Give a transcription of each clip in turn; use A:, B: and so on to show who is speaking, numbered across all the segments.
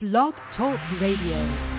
A: Blog Talk Radio.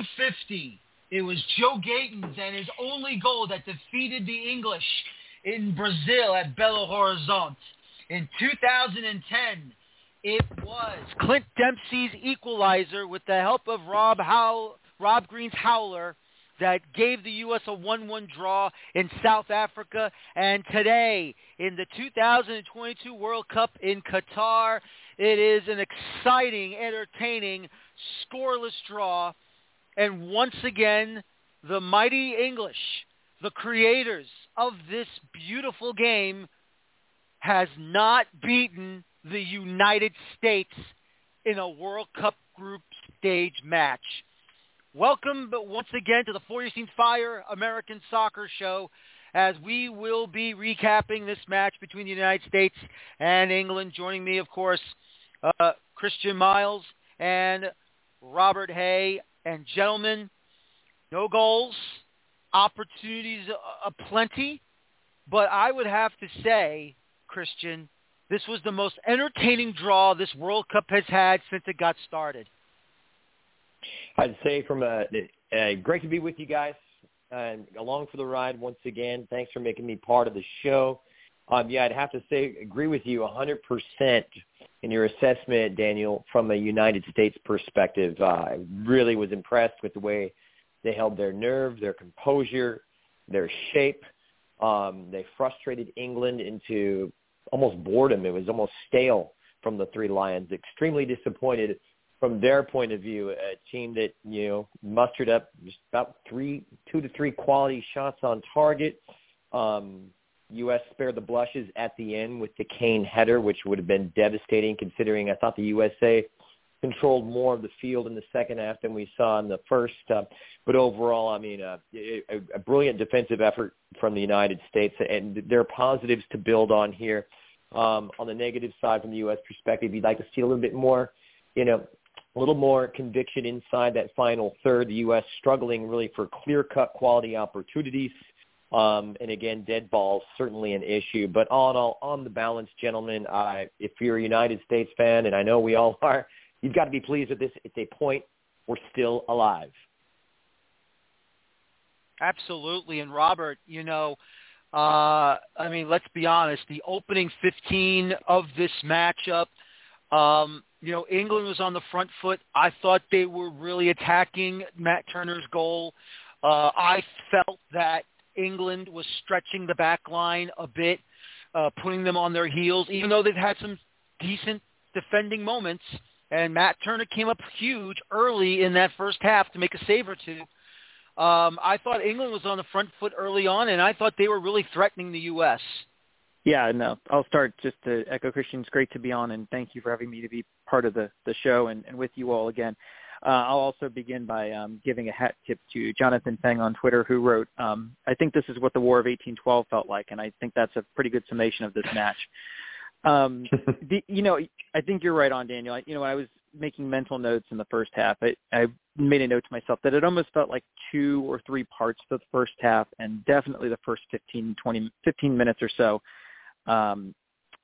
B: 1950, it was Joe Gaetjens and his only goal that defeated the English in Brazil at Belo Horizonte. In 2010, it was Clint Dempsey's equalizer with the help of Rob Howl, Rob Green's howler that gave the U.S. a 1-1 draw in South Africa. And today, in the 2022 World Cup in Qatar, it is an exciting, entertaining, scoreless draw. And once again, the mighty English, the creators of this beautiful game, has not beaten the United States in a World Cup group stage match. Welcome once again to the Feuerstein Fire American Soccer Show as we will be recapping this match between the United States and England. Joining me, of course, uh, Christian Miles and Robert Hay. And gentlemen, no goals, opportunities aplenty, but I would have to say, Christian, this was the most entertaining draw this World Cup has had since it got started.
C: I'd say from a, a great to be with you guys and along for the ride once again. Thanks for making me part of the show. Um, yeah, I'd have to say agree with you 100% in your assessment, Daniel, from a United States perspective. Uh, I really was impressed with the way they held their nerve, their composure, their shape. Um, they frustrated England into almost boredom. It was almost stale from the three Lions. Extremely disappointed from their point of view, a team that you know mustered up just about three, two to three quality shots on target. Um, U.S. spared the blushes at the end with the Kane header, which would have been devastating considering I thought the USA controlled more of the field in the second half than we saw in the first. Uh, but overall, I mean, uh, a, a brilliant defensive effort from the United States, and there are positives to build on here. Um, on the negative side, from the U.S. perspective, you'd like to see a little bit more, you know, a little more conviction inside that final third. The U.S. struggling really for clear-cut quality opportunities. Um, and again, dead balls certainly an issue. But all in all, on the balance, gentlemen, if you're a United States fan, and I know we all are, you've got to be pleased with this. It's a point. We're still alive.
B: Absolutely. And Robert, you know, uh, I mean, let's be honest. The opening 15 of this matchup, um, you know, England was on the front foot. I thought they were really attacking Matt Turner's goal. Uh, I felt that England was stretching the back line a bit, uh, putting them on their heels, even though they've had some decent defending moments. And Matt Turner came up huge early in that first half to make a save or two. Um, I thought England was on the front foot early on, and I thought they were really threatening the U.S.
D: Yeah, no, I'll start just to echo Christian. It's great to be on, and thank you for having me to be part of the, the show and, and with you all again. Uh, I'll also begin by um, giving a hat tip to Jonathan Feng on Twitter, who wrote, um, "I think this is what the War of 1812 felt like," and I think that's a pretty good summation of this match. Um, the, you know, I think you're right on, Daniel. I, you know, I was making mental notes in the first half. I, I made a note to myself that it almost felt like two or three parts of the first half, and definitely the first 15, 20, 15 minutes or so um,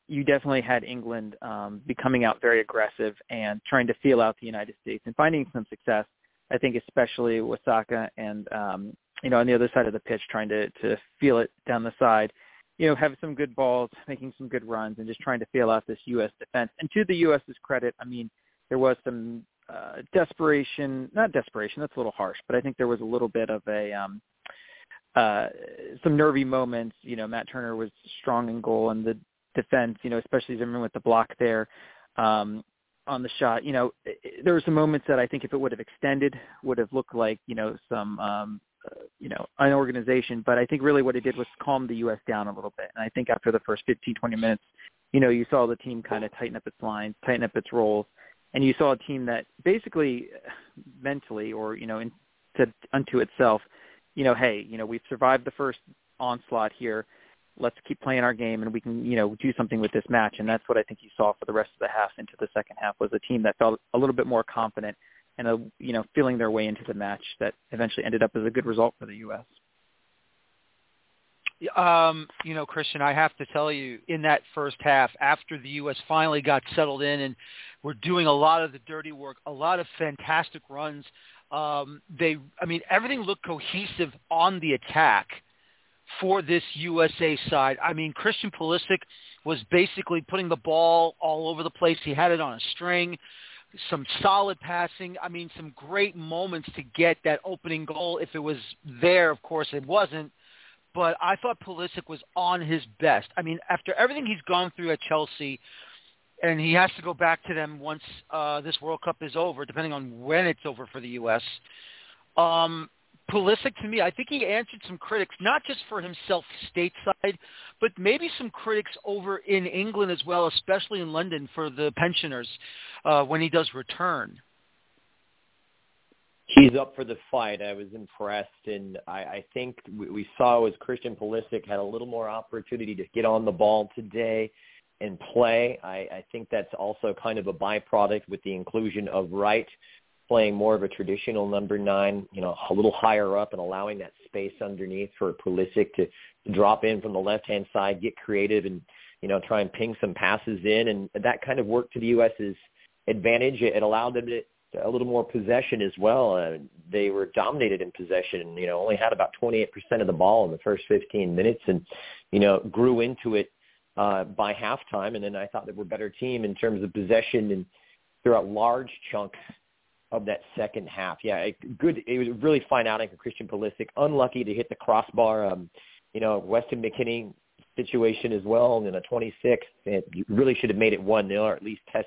D: you definitely had England um, becoming out very aggressive and trying to feel out the United States and finding some success. I think especially with and um, you know on the other side of the pitch trying to to feel it down the side. You know, have some good balls, making some good runs, and just trying to feel out this U.S. defense. And to the U.S.'s credit, I mean, there was some uh, desperation, not desperation, that's a little harsh, but I think there was a little bit of a um, uh, some nervy moments. You know, Matt Turner was strong in goal, and the defense, you know, especially Zimmerman with the block there um, on the shot. You know, there were some moments that I think if it would have extended, would have looked like you know some um, uh, you know unorganization. But I think really what it did was calm the U.S. down a little bit. And I think after the first 15, 20 minutes, you know, you saw the team kind of tighten up its lines, tighten up its roles, and you saw a team that basically mentally or you know in, to, unto itself, you know, hey, you know, we've survived the first onslaught here. Let's keep playing our game, and we can, you know, do something with this match. And that's what I think you saw for the rest of the half into the second half was a team that felt a little bit more confident and a, you know, feeling their way into the match that eventually ended up as a good result for the U.S.
B: Um, you know, Christian, I have to tell you, in that first half, after the U.S. finally got settled in and were doing a lot of the dirty work, a lot of fantastic runs. Um, they, I mean, everything looked cohesive on the attack for this USA side. I mean, Christian Pulisic was basically putting the ball all over the place. He had it on a string some solid passing. I mean, some great moments to get that opening goal. If it was there, of course it wasn't. But I thought Pulisic was on his best. I mean, after everything he's gone through at Chelsea, and he has to go back to them once uh, this World Cup is over, depending on when it's over for the U.S. Um, Pulisic, to me, I think he answered some critics, not just for himself stateside, but maybe some critics over in England as well, especially in London for the pensioners uh, when he does return.
C: He's up for the fight. I was impressed, and I, I think we saw as Christian Pulisic had a little more opportunity to get on the ball today and play. I, I think that's also kind of a byproduct with the inclusion of Wright playing more of a traditional number nine, you know, a little higher up and allowing that space underneath for Pulisic to drop in from the left-hand side, get creative and, you know, try and ping some passes in. And that kind of worked to the U.S.'s advantage. It allowed them to a little more possession as well. Uh, they were dominated in possession, you know, only had about 28% of the ball in the first 15 minutes and, you know, grew into it uh, by halftime. And then I thought they were a better team in terms of possession and throughout large chunks of that second half. Yeah, good. It was really fine outing for Christian Pulisic. Unlucky to hit the crossbar. Um, you know, Weston McKennie situation as well in a 26. And really should have made it 1-0 or at least test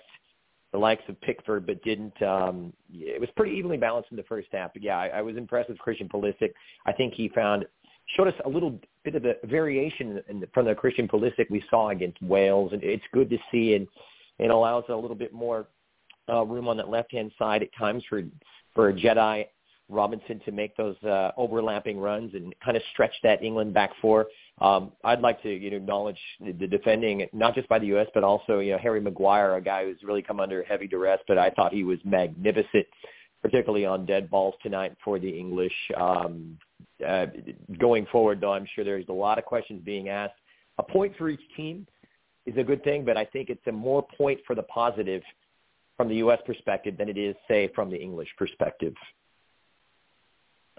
C: the likes of Pickford, but didn't. Um, it was pretty evenly balanced in the first half. But yeah, I, I was impressed with Christian Pulisic. I think he found showed us a little bit of a variation in the, from the Christian Pulisic we saw against Wales, and it's good to see, and it allows a little bit more uh, room on that left-hand side at times for for Jedi Robinson to make those uh, overlapping runs and kind of stretch that England back four. Um, I'd like to you know, acknowledge the defending, not just by the U.S., but also you know Harry Maguire, a guy who's really come under heavy duress, but I thought he was magnificent, particularly on dead balls tonight for the English. Um, uh, going forward, though, I'm sure there's a lot of questions being asked. A point for each team is a good thing, but I think it's a more point for the positive from the U.S. perspective than it is, say, from the English perspective.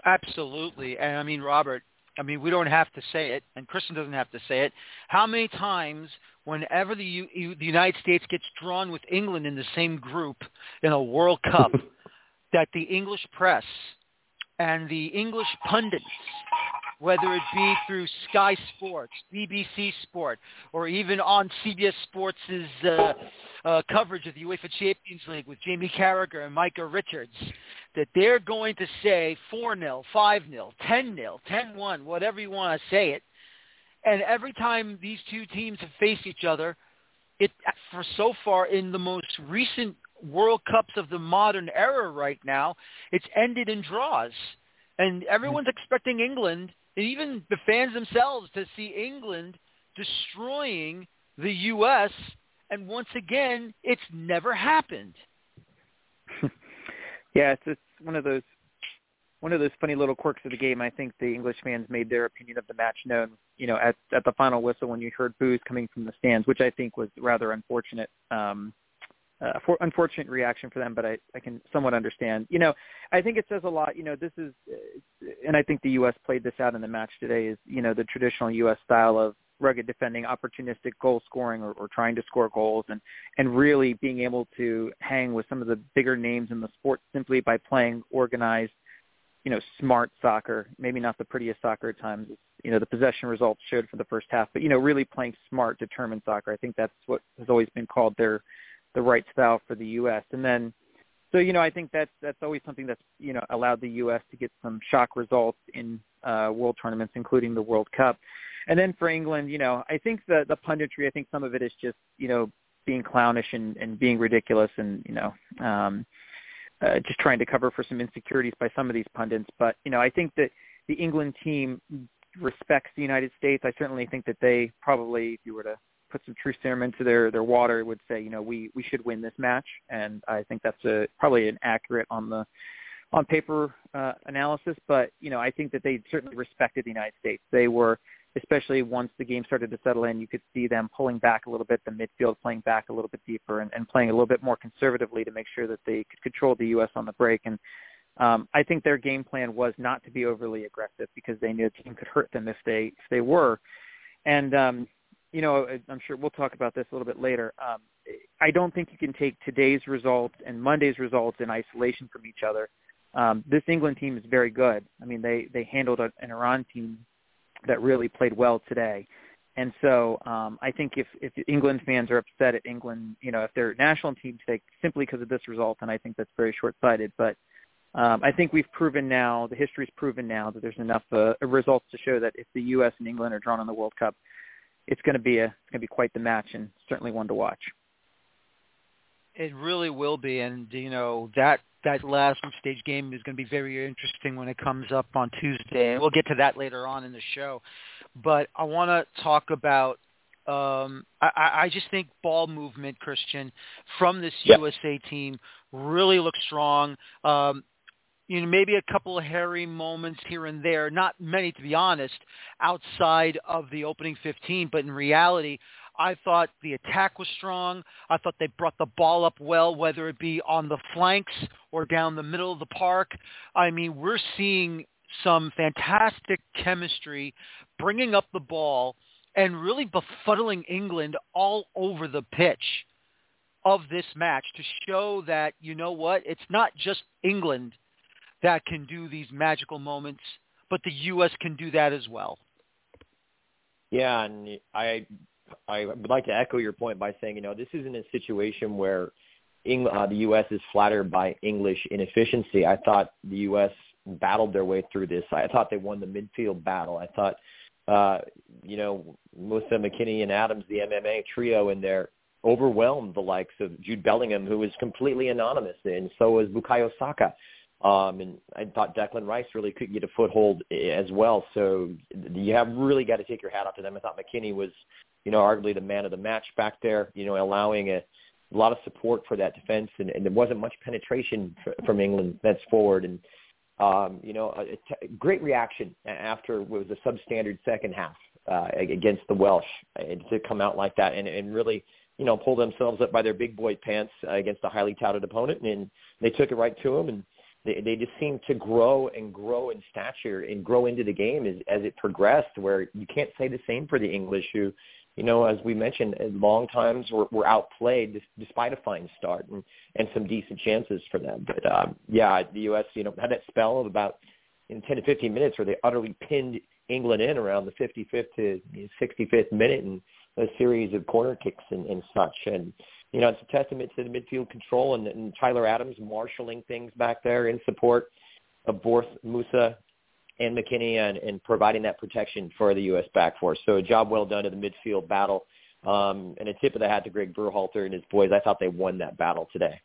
B: Absolutely. And I mean, Robert, I mean, we don't have to say it, and Kristen doesn't have to say it. How many times, whenever the, U- the United States gets drawn with England in the same group in a World Cup, that the English press and the English pundits whether it be through Sky Sports, BBC Sport, or even on CBS Sports' uh, uh, coverage of the UEFA Champions League with Jamie Carragher and Micah Richards, that they're going to say 4-0, 5-0, 10-0, 10-1, whatever you want to say it. And every time these two teams have faced each other, it for so far in the most recent World Cups of the modern era right now, it's ended in draws. And everyone's expecting England and even the fans themselves to see England destroying the U.S. And once again, it's never happened.
D: yeah, it's just one of those one of those funny little quirks of the game. I think the English fans made their opinion of the match known, you know, at at the final whistle when you heard boos coming from the stands, which I think was rather unfortunate. Um, uh, for, unfortunate reaction for them, but I, I can somewhat understand. You know, I think it says a lot. You know, this is, uh, and I think the U.S. played this out in the match today. Is you know the traditional U.S. style of rugged defending, opportunistic goal scoring, or, or trying to score goals, and and really being able to hang with some of the bigger names in the sport simply by playing organized, you know, smart soccer. Maybe not the prettiest soccer at times. You know, the possession results showed for the first half, but you know, really playing smart, determined soccer. I think that's what has always been called their the right style for the U.S. And then, so you know, I think that's that's always something that's you know allowed the U.S. to get some shock results in uh, world tournaments, including the World Cup. And then for England, you know, I think the the punditry, I think some of it is just you know being clownish and, and being ridiculous, and you know, um, uh, just trying to cover for some insecurities by some of these pundits. But you know, I think that the England team respects the United States. I certainly think that they probably, if you were to put some truth serum into their their water, would say, you know, we we should win this match, and I think that's a probably an accurate on the on paper uh, analysis. But you know, I think that they certainly respected the United States. They were especially once the game started to settle in, you could see them pulling back a little bit, the midfield playing back a little bit deeper and, and playing a little bit more conservatively to make sure that they could control the U.S. on the break. And um, I think their game plan was not to be overly aggressive because they knew the team could hurt them if they if they were. And um, you know, I'm sure we'll talk about this a little bit later. Um, I don't think you can take today's results and Monday's results in isolation from each other. Um, this England team is very good. I mean, they they handled an Iran team that really played well today. And so um, I think if, if England fans are upset at England, you know, if their national team take simply because of this result, then I think that's very short-sighted. But um, I think we've proven now, the history's proven now that there's enough uh, results to show that if the U.S. and England are drawn in the World Cup, it's going to be a it's going to be quite the match and certainly one to watch.
B: It really will be, and you know that that last group stage game is going to be very interesting when it comes up on Tuesday, and we'll get to that later on in the show. But I want to talk about. Um, I, I just think ball movement, Christian, from this yep. USA team really looks strong. Um, you know, maybe a couple of hairy moments here and there, not many to be honest, outside of the opening 15, but in reality, I thought the attack was strong. I thought they brought the ball up well, whether it be on the flanks or down the middle of the park. I mean, we're seeing some fantastic chemistry, bringing up the ball and really befuddling England all over the pitch of this match to show that, you know what, it's not just England that can do these magical moments, but the U.S. can do that as well.
C: Yeah, and I I would like to echo your point by saying, you know, this isn't a situation where Eng- uh, the U.S. is flattered by English inefficiency. I thought the U.S. battled their way through this. I thought they won the midfield battle. I thought, uh, you know, Musah, McKennie and Adams, the MMA trio in there, overwhelmed the likes of Jude Bellingham, who was completely anonymous, and so was Bukayo Saka. Um, and I thought Declan Rice really could get a foothold as well. So you have really got to take your hat off to them. I thought McKennie was you know, arguably the man of the match back there, you know, allowing a, a lot of support for that defense, and, and there wasn't much penetration f- from England that's forward, and um, you know, a, a t- great reaction after what was a substandard second half uh, against the Welsh and to come out like that and, and really, you know, pull themselves up by their big boy pants uh, against a highly touted opponent, and they took it right to them, and they, they just seemed to grow and grow in stature and grow into the game as, as it progressed. Where you can't say the same for the English, who you know, as we mentioned, long times were, were outplayed despite a fine start and, and some decent chances for them. But um, yeah, the U.S. you know had that spell of about in 10 to 15 minutes where they utterly pinned England in around the 55th to 65th minute and a series of corner kicks and, and such. And you know, it's a testament to the midfield control and, and Tyler Adams marshaling things back there in support of Borth Musah and McKennie and, and providing that protection for the U.S. back force. So a job well done in the midfield battle. Um, and a tip of the hat to Greg Berhalter and his boys. I thought they won that battle today.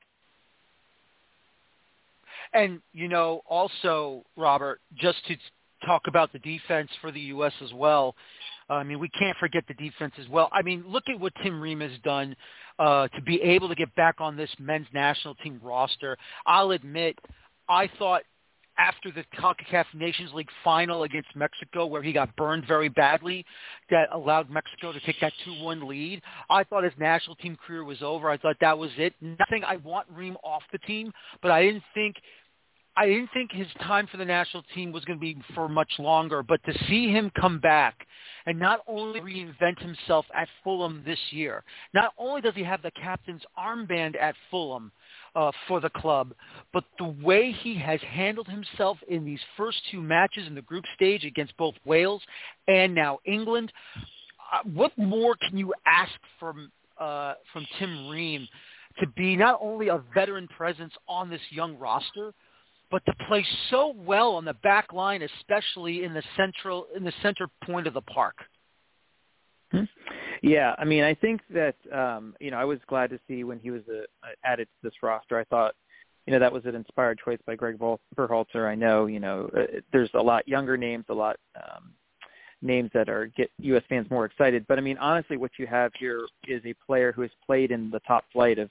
B: And, you know, also, Robert, just to talk about the defense for the U.S. as well, I mean, we can't forget the defense as well. I mean, look at what Tim Ream has done uh, to be able to get back on this men's national team roster. I'll admit, I thought after the CONCACAF Nations League final against Mexico where he got burned very badly that allowed Mexico to take that 2-1 lead. I thought his national team career was over. I thought that was it. Nothing I want Ream off the team, but I didn't think I didn't think his time for the national team was going to be for much longer, but to see him come back and not only reinvent himself at Fulham this year, not only does he have the captain's armband at Fulham uh, for the club, but the way he has handled himself in these first two matches in the group stage against both Wales and now England, uh, what more can you ask from uh, from Tim Ream to be not only a veteran presence on this young roster, but to play so well on the back line, especially in the central in the center point of the park.
D: Hmm. Yeah, I mean, I think that um, you know I was glad to see when he was uh, added to this roster. I thought you know that was an inspired choice by Greg Berhalter. I know you know uh, there's a lot younger names, a lot um, names that are get U.S. fans more excited. But I mean, honestly, what you have here is a player who has played in the top flight of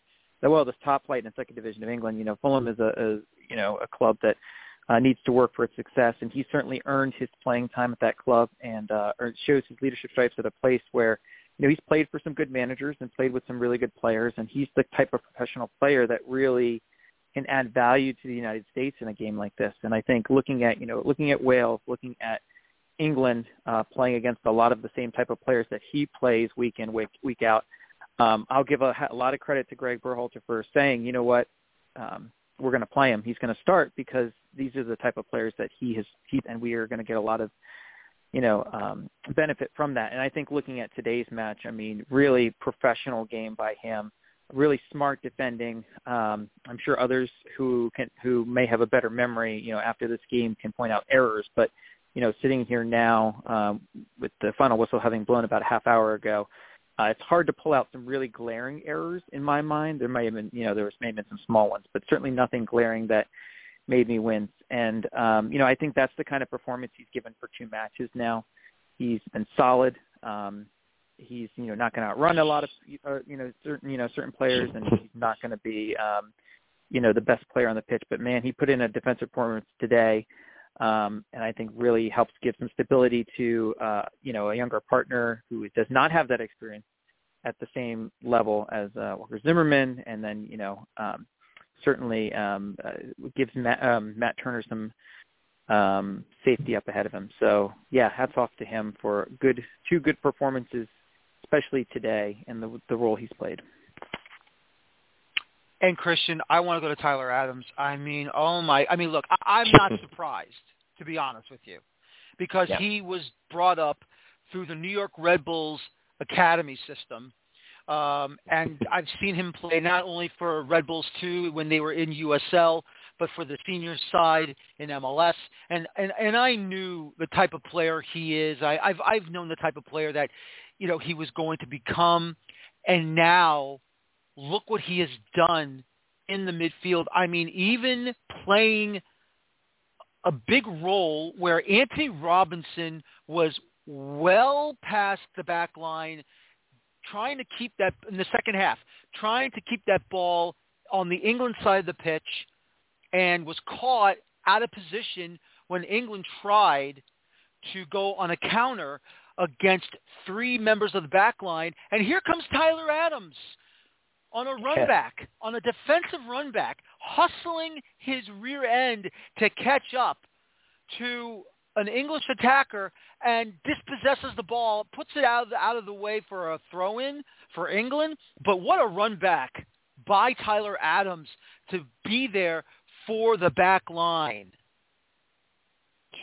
D: well, this top flight in the second division of England. You know, Fulham is a, a you know a club that uh, needs to work for its success, and he certainly earned his playing time at that club and uh, shows his leadership stripes at a place where you know he's played for some good managers and played with some really good players, and he's the type of professional player that really can add value to the United States in a game like this. And I think looking at you know looking at Wales, looking at England uh, playing against a lot of the same type of players that he plays week in week week out. Um, I'll give a, a lot of credit to Greg Berhalter for saying, you know what, um, we're going to play him. He's going to start because these are the type of players that he has, he, and we are going to get a lot of, you know, um, benefit from that. And I think looking at today's match, I mean, really professional game by him, really smart defending. Um, I'm sure others who can, who may have a better memory, you know, after this game can point out errors, but you know, sitting here now um, with the final whistle having blown about a half hour ago, uh, it's hard to pull out some really glaring errors in my mind. There may have been, you know, there was may have been some small ones, but certainly nothing glaring that made me wince. And um, you know, I think that's the kind of performance he's given for two matches now. He's been solid. Um, he's you know not going to outrun a lot of uh, you know certain you know certain players, and he's not going to be um, you know the best player on the pitch. But man, he put in a defensive performance today um, and I think really helps give some stability to uh, you know a younger partner who does not have that experience at the same level as uh, Walker Zimmerman, and then you know um, certainly um, uh, gives Matt, um, Matt Turner some um, safety up ahead of him. So yeah, hats off to him for good two good performances, especially today, and the the role he's played.
B: And Christian, I want to go to Tyler Adams. I mean, oh my! I mean, look, I, I'm not surprised to be honest with you, because yeah. he was brought up through the New York Red Bulls academy system, um, and I've seen him play not only for Red Bulls too when they were in USL, but for the senior side in MLS. And and and I knew the type of player he is. I, I've I've known the type of player that, you know, he was going to become, and now look what he has done in the midfield. I mean, even playing a big role where Antonee Robinson was well past the back line, trying to keep that in the second half, trying to keep that ball on the England side of the pitch and was caught out of position when England tried to go on a counter against three members of the back line. And here comes Tyler Adams on a run back, on a defensive run back, hustling his rear end to catch up to an English attacker and dispossesses the ball, puts it out of the, out of the way for a throw in for England. But what a run back by Tyler Adams to be there for the back line.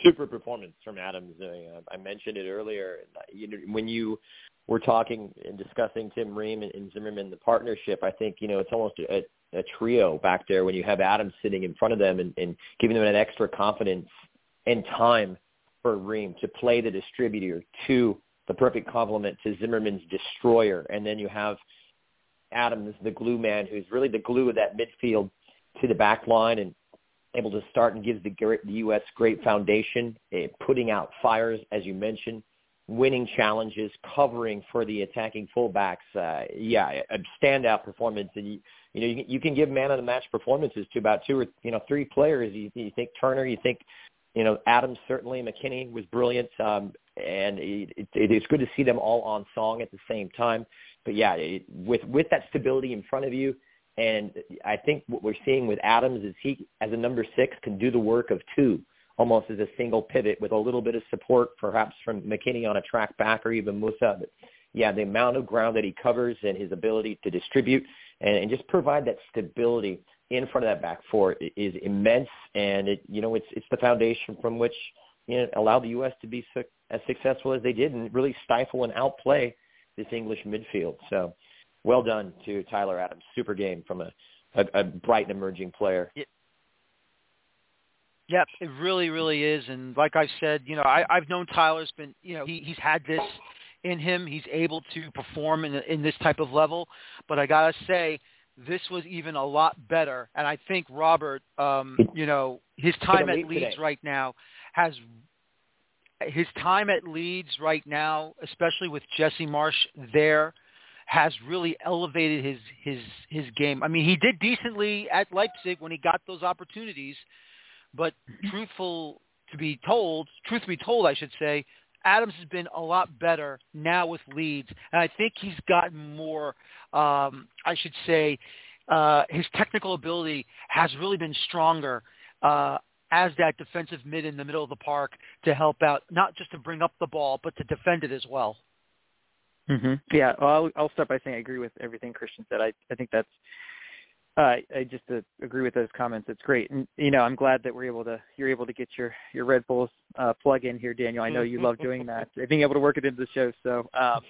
C: Super performance from Adams. Uh, I mentioned it earlier. You know, when you we're talking and discussing Tim Ream and, and Zimmerman, the partnership, I think, you know, it's almost a, a trio back there when you have Adams sitting in front of them and, and giving them an extra confidence and time for Ream to play the distributor to the perfect complement to Zimmerman's destroyer. And then you have Adams, the glue man, who's really the glue of that midfield to the back line and able to start and gives the, the U.S. great foundation, uh, putting out fires, as you mentioned, winning challenges, covering for the attacking fullbacks. Uh, yeah, a standout performance. And you, you know, you, you can give man of the match performances to about two or you know three players. You, you think Turner, you think you know Adams certainly, McKennie was brilliant, um, and it, it, is good to see them all on song at the same time. But yeah, it, with with that stability in front of you. And I think what we're seeing with Adams is he, as a number six, can do the work of two almost as a single pivot with a little bit of support perhaps from McKennie on a track back or even Musah. But yeah, the amount of ground that he covers and his ability to distribute and, and just provide that stability in front of that back four is immense. And it, you know, it's it's the foundation from which you know allowed the U.S. to be su- as successful as they did and really stifle and outplay this English midfield. So, well done to Tyler Adams. Super game from a a, a bright and emerging player.
B: Yep, it really, really is. And like I said, you know, I, I've known Tyler's been, you know, he, he's had this in him. He's able to perform in, in this type of level. But I gotta say, this was even a lot better. And I think Robert, um, you know, his time at Leeds
C: today.
B: right now has his time at Leeds right now, especially with Jesse Marsch there, has really elevated his his his game. I mean, he did decently at Leipzig when he got those opportunities, but truthful to be told, truth to be told, I should say, Adams has been a lot better now with Leeds, and I think he's gotten more. Um, I should say uh, his technical ability has really been stronger uh, as that defensive mid in the middle of the park to help out, not just to bring up the ball, but to defend it as well.
D: Mm-hmm. Yeah, well, I'll, I'll start by saying I agree with everything Christian said. I, I think that's uh, I just uh, agree with those comments. It's great, and you know, I'm glad that we're able to you're able to get your your Red Bulls uh, plug in here, Daniel. I know you love doing that, being able to work it into the show. So, um,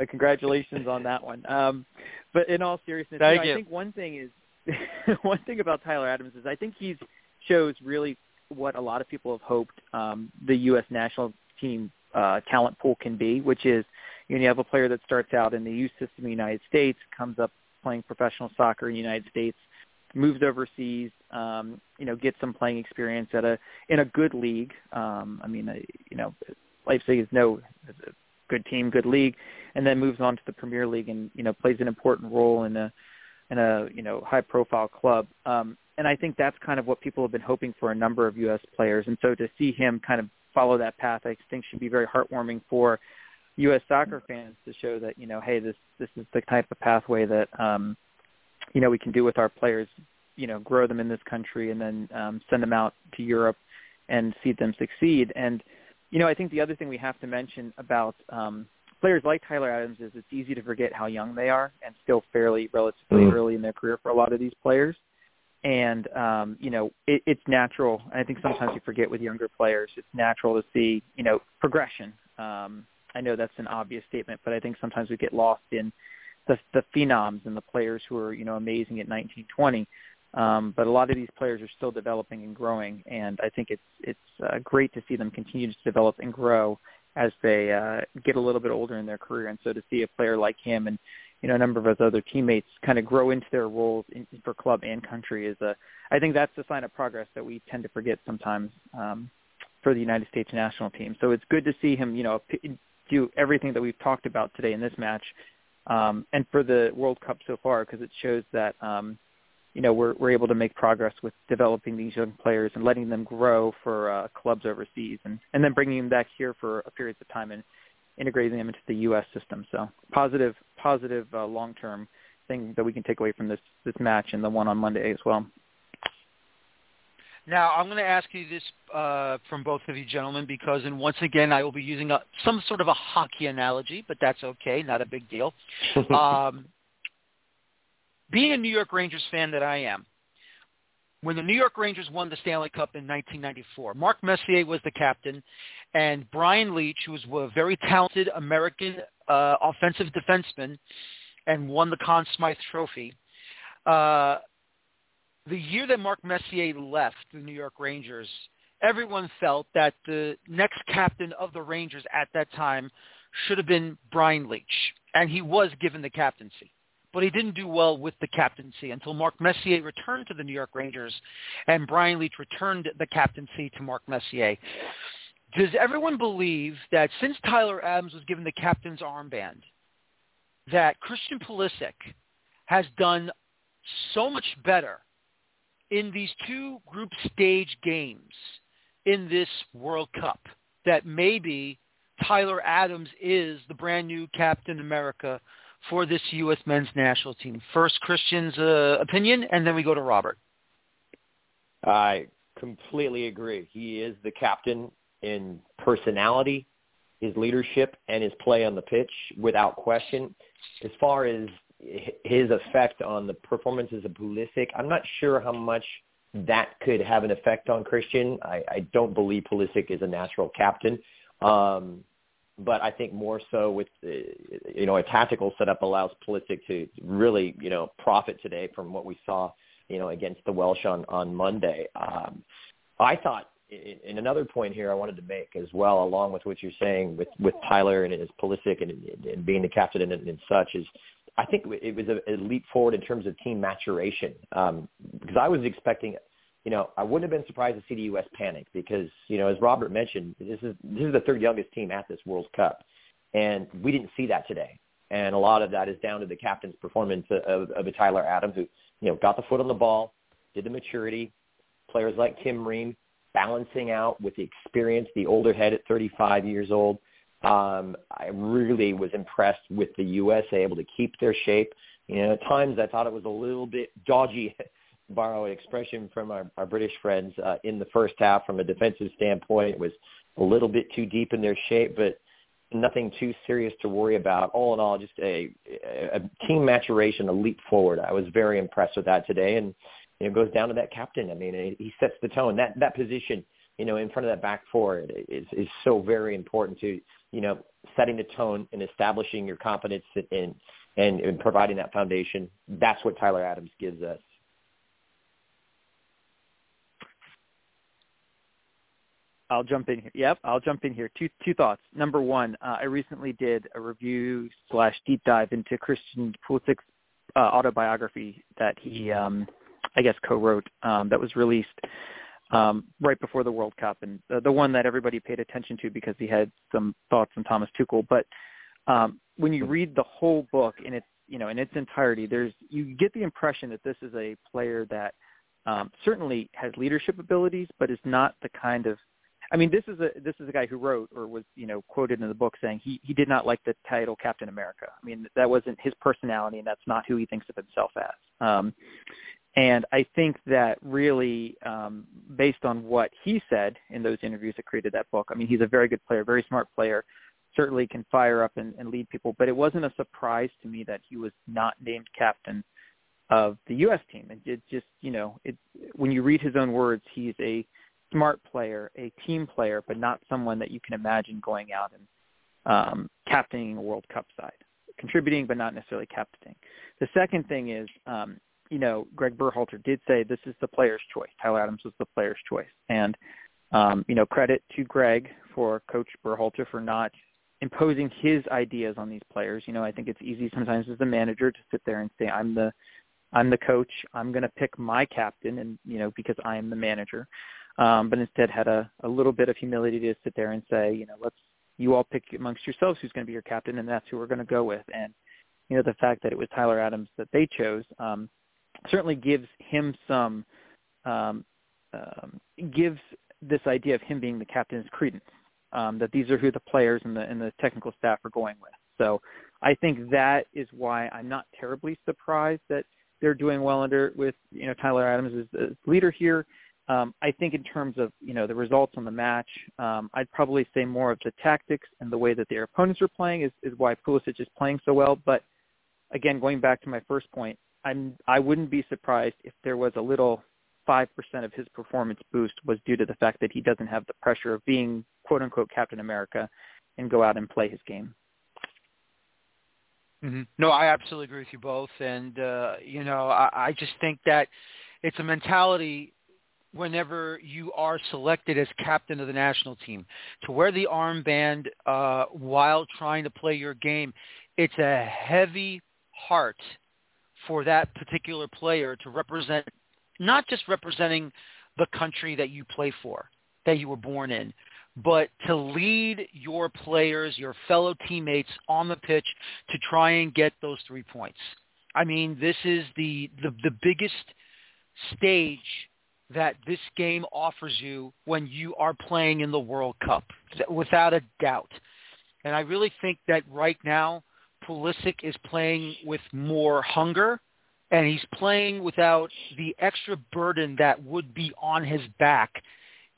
D: uh, congratulations on that one. Um, but in all seriousness, you know. I think one thing is one thing about Tyler Adams is I think he's shows really what a lot of people have hoped um, the U.S. national team uh, talent pool can be, which is you, know, you have a player that starts out in the youth system in the United States, comes up playing professional soccer in the United States, moves overseas, um, you know, gets some playing experience at a in a good league. Um, I mean, uh, you know, Leipzig is no is a good team, good league, and then moves on to the Premier League and you know plays an important role in a in a you know high profile club. Um, and I think that's kind of what people have been hoping for a number of U.S. players. And so to see him kind of follow that path, I think should be very heartwarming for U.S. soccer fans to show that you know, hey, this this is the type of pathway that um, you know we can do with our players. You know, grow them in this country and then um, send them out to Europe and see them succeed. And you know, I think the other thing we have to mention about um, players like Tyler Adams is it's easy to forget how young they are and still fairly relatively
C: Mm.
D: early in their career for a lot of these players. And um, you know, it, it's natural. I think sometimes you forget with younger players, it's natural to see you know progression. Um, I know that's an obvious statement, but I think sometimes we get lost in the the phenoms and the players who are you know amazing at 19, 20. Um, but a lot of these players are still developing and growing, and I think it's it's uh, great to see them continue to develop and grow as they uh, get a little bit older in their career. And so to see a player like him and you know a number of his other teammates kind of grow into their roles in, for club and country is a I think that's a sign of progress that we tend to forget sometimes um, for the United States national team. So it's good to see him you know do everything that we've talked about today in this match um, and for the World Cup so far because it shows that um, you know we're we're able to make progress with developing these young players and letting them grow for uh, clubs overseas and and then bringing them back here for a periods of time and integrating them into the U.S. system. So positive positive uh, long term thing that we can take away from this this match and the one on Monday as well.
B: Now, I'm going to ask you this uh, from both of you gentlemen because, and once again, I will be using a, some sort of a hockey analogy, but that's okay, not a big deal. Um, being a New York Rangers fan that I am, when the New York Rangers won the Stanley Cup in 1994, Mark Messier was the captain, and Brian Leetch, who was a very talented American uh, offensive defenseman and won the Conn Smythe Trophy, uh, the year that Mark Messier left the New York Rangers, everyone felt that the next captain of the Rangers at that time should have been Brian Leetch, and he was given the captaincy. But he didn't do well with the captaincy until Mark Messier returned to the New York Rangers, and Brian Leetch returned the captaincy to Mark Messier. Does everyone believe that since Tyler Adams was given the captain's armband, that Christian Pulisic has done so much better in these two group stage games in this World Cup that maybe Tyler Adams is the brand new Captain America for this U.S. men's national team. First, Christian's uh, opinion, and then we go to Robert.
C: I completely agree. He is the captain in personality, his leadership, and his play on the pitch without question. As far as his effect on the performances of Pulisic, I'm not sure how much that could have an effect on Christian. I, I don't believe Pulisic is a natural captain. Um, but I think more so with uh, you know a tactical setup allows Pulisic to really you know profit today from what we saw you know against the Welsh on on Monday. Um, I thought in another point here I wanted to make as well, along with what you're saying with with Tyler and his Pulisic and, and being the captain and, and such is I think it was a, a leap forward in terms of team maturation um, because I was expecting, you know, I wouldn't have been surprised to see the U.S. panic because, you know, as Robert mentioned, this is this is the third youngest team at this World Cup, and we didn't see that today. And a lot of that is down to the captain's performance of, of a Tyler Adams who, you know, got the foot on the ball, did the maturity. Players like Tim Ream balancing out with the experience, the older head at 35 years old. Um, I really was impressed with the USA able to keep their shape. You know, at times I thought it was a little bit dodgy, borrow an expression from our, our British friends uh, in the first half from a defensive standpoint. It was a little bit too deep in their shape, but nothing too serious to worry about. All in all, just a, a team maturation, a leap forward. I was very impressed with that today, and you know, it goes down to that captain. I mean, he sets the tone. That that position, you know, in front of that back four is is so very important to you know setting the tone and establishing your confidence and, and providing that foundation. That's what Tyler Adams gives us.
D: I'll jump in here. Yep, I'll jump in here. Two two thoughts. Number one, uh, I recently did a review slash deep dive into Christian Pulisic's uh, autobiography that he, um, I guess, co-wrote um, that was released um, right before the World Cup, and the, the one that everybody paid attention to because he had some thoughts on Thomas Tuchel. But um, when you read the whole book in its you know in its entirety, there's you get the impression that this is a player that um, certainly has leadership abilities, but is not the kind of I mean, this is a this is a guy who wrote or was you know quoted in the book saying he he did not like the title Captain America. I mean, that wasn't his personality, and that's not who he thinks of himself as. Um, and I think that really, um, based on what he said in those interviews that created that book, I mean, he's a very good player, very smart player, certainly can fire up and, and lead people. But it wasn't a surprise to me that he was not named captain of the U.S. team. And it just, you know, it when you read his own words, he's a smart player, a team player, but not someone that you can imagine going out and um, captaining a World Cup side, contributing but not necessarily captaining. The second thing is, um, you know, Greg Berhalter did say this is the player's choice. Tyler Adams was the player's choice, and um, you know, credit to Greg for Coach Berhalter for not imposing his ideas on these players. You know, I think it's easy sometimes as the manager to sit there and say, "I'm the I'm the coach. I'm going to pick my captain, and you know, because I am the manager." um, but instead had a, a little bit of humility to sit there and say, you know, let's you all pick amongst yourselves who's going to be your captain, and that's who we're going to go with. And you know, the fact that it was Tyler Adams that they chose um, certainly gives him some um, um, gives this idea of him being the captain's credence. Um, that these are who the players and the and the technical staff are going with. So I think that is why I'm not terribly surprised that they're doing well under with you know Tyler Adams as, as leader here. Um, I think in terms of you know the results on the match, um, I'd probably say more of the tactics and the way that their opponents are playing is, is why Pulisic is playing so well. But again, going back to my first point, I'm I wouldn't be surprised if there was a little five percent of his performance boost was due to the fact that he doesn't have the pressure of being quote unquote Captain America and go out and play his game.
B: Mm-hmm. No, I absolutely agree with you both, and uh, you know I, I just think that it's a mentality whenever you are selected as captain of the national team. To wear the armband uh, while trying to play your game, it's a heavy heart for that particular player to represent, not just representing the country that you play for, that you were born in, but to lead your players, your fellow teammates on the pitch to try and get those three points. I mean, this is the, the, the biggest stage that this game offers you when you are playing in the World Cup, without a doubt. And I really think that right now, Pulisic is playing with more hunger, and he's playing without the extra burden that would be on his back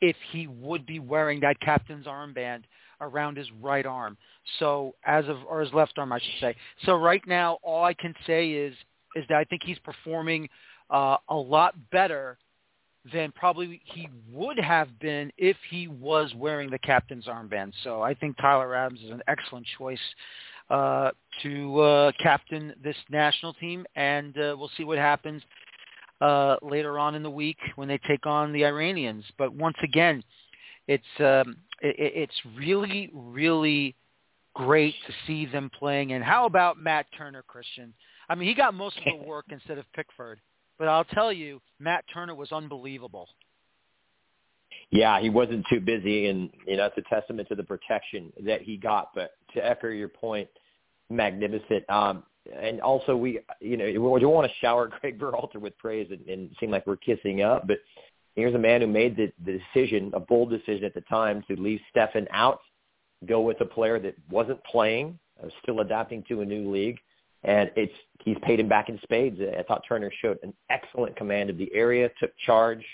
B: if he would be wearing that captain's armband around his right arm. So as of or his left arm, I should say. So right now, all I can say is is that I think he's performing uh, a lot better than probably he would have been if he was wearing the captain's armband. So I think Tyler Adams is an excellent choice uh, to uh, captain this national team, and uh, we'll see what happens uh, later on in the week when they take on the Iranians. But once again, it's um, it, it's really really great to see them playing. And how about Matt Turner, Christian? I mean, he got most of the work instead of Pickford. But I'll tell you, Matt Turner was unbelievable.
C: Yeah, he wasn't too busy, and you know it's a testament to the protection that he got. But to echo your point, magnificent. Um, and also, we you know we don't want to shower Greg Berhalter with praise and, and seem like we're kissing up, but here's a man who made the, the decision, a bold decision at the time, to leave Steffen out, go with a player that wasn't playing, uh, still adapting to a new league, and it's he's paid him back in spades. I thought Turner showed an excellent command of the area, took charge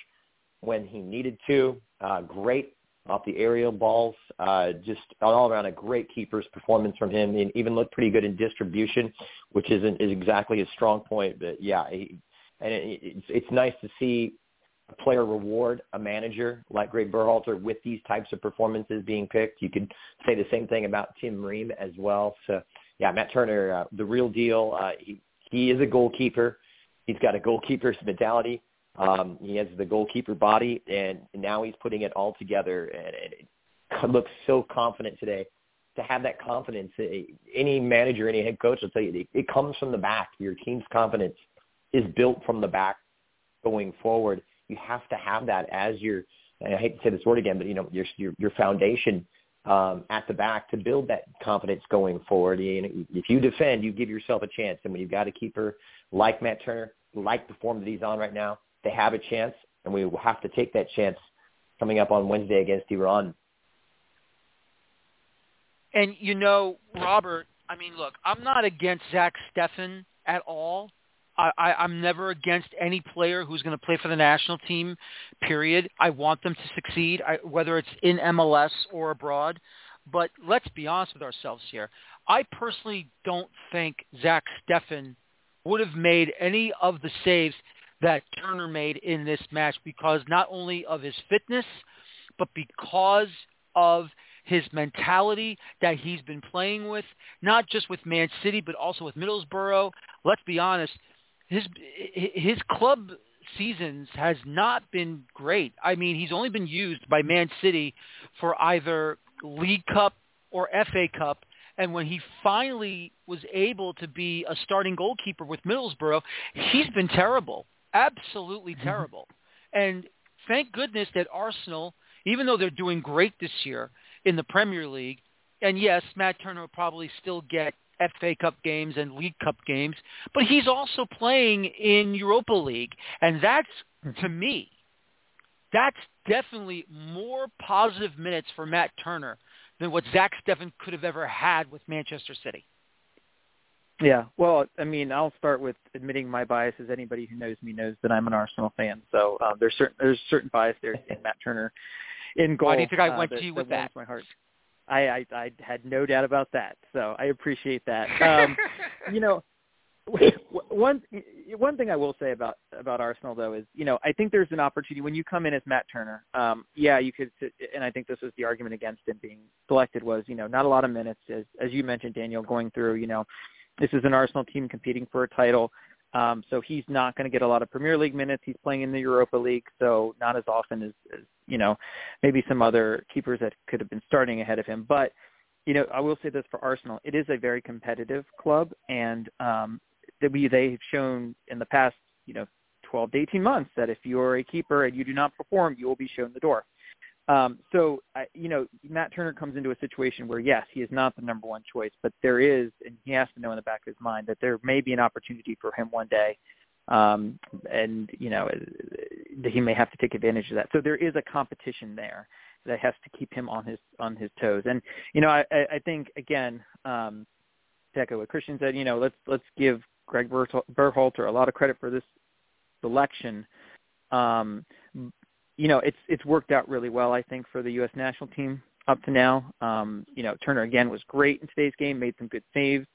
C: when he needed to, uh, great off the aerial balls. Uh, just all around a great keeper's performance from him, and even looked pretty good in distribution, which isn't is exactly his strong point. But yeah, he, and it, it's it's nice to see a player reward a manager like Greg Berhalter with these types of performances being picked. You could say the same thing about Tim Ream as well. So yeah, Matt Turner, uh, the real deal. Uh, he he is a goalkeeper. He's got a goalkeeper's mentality. Um, he has the goalkeeper body, and now he's putting it all together, and it looks so confident today. To have that confidence, eh, any manager, any head coach will tell you, it comes from the back. Your team's confidence is built from the back going forward. You have to have that as your, I hate to say this word again, but you know, your your, your foundation um, at the back to build that confidence going forward. And if you defend, you give yourself a chance. And when you've got a keeper like Matt Turner, like the form that he's on right now, they have a chance, and we will have to take that chance coming up on Wednesday against Iran.
B: And you know, Robert, I mean, look, I'm not against Zach Steffen at all. I, I'm never against any player who's going to play for the national team. Period. I want them to succeed, I, whether it's in MLS or abroad. But let's be honest with ourselves here. I personally don't think Zach Steffen would have made any of the saves that Turner made in this match because not only of his fitness, but because of his mentality that he's been playing with, not just with Man City, but also with Middlesbrough. Let's be honest, his his club seasons has not been great. I mean, he's only been used by Man City for either League Cup or FA Cup. And when he finally was able to be a starting goalkeeper with Middlesbrough, he's been terrible absolutely mm-hmm. terrible. And thank goodness that Arsenal, even though they're doing great this year in the Premier League, and yes, Matt Turner will probably still get FA Cup games and League Cup games, but he's also playing in Europa League, and that's to me, that's definitely more positive minutes for Matt Turner than what Zach Steffen could have ever had with Manchester City.
D: Yeah, well, I mean, I'll start with admitting my bias. As anybody who knows me knows that I'm an Arsenal fan, so um, there's certain there's certain bias there in Matt Turner in goal.
B: Why do you think I
D: uh,
B: went
D: that,
B: to you
D: with
B: that?
D: My heart. I, I I had no doubt about that, so I appreciate that. Um, you know, one one thing I will say about about Arsenal though is you know I think there's an opportunity when you come in as Matt Turner. Um, yeah, you could, and I think this was the argument against him being selected was you know not a lot of minutes as as you mentioned Daniel going through you know this is an Arsenal team competing for a title. Um, so he's not going to get a lot of Premier League minutes. He's playing in the Europa League, so not as often as, as you know maybe some other keepers that could have been starting ahead of him. But you know, I will say this for Arsenal: it is a very competitive club, and um, that we they've shown in the past, you know, 12 to 18 months that if you're a keeper and you do not perform, you will be shown the door. Um, so, I, you know, Matt Turner comes into a situation where, yes, he is not the number one choice, but there is, and he has to know in the back of his mind that there may be an opportunity for him one day, um, and you know, that he may have to take advantage of that. So there is a competition there that has to keep him on his on his toes. And you know, I, I think again, um, to echo what Christian said, you know, let's let's give Greg Berhalter a lot of credit for this selection. Um, you know, it's it's worked out really well, I think, for the U.S. national team up to now. Um, you know, Turner again was great in today's game, made some good saves.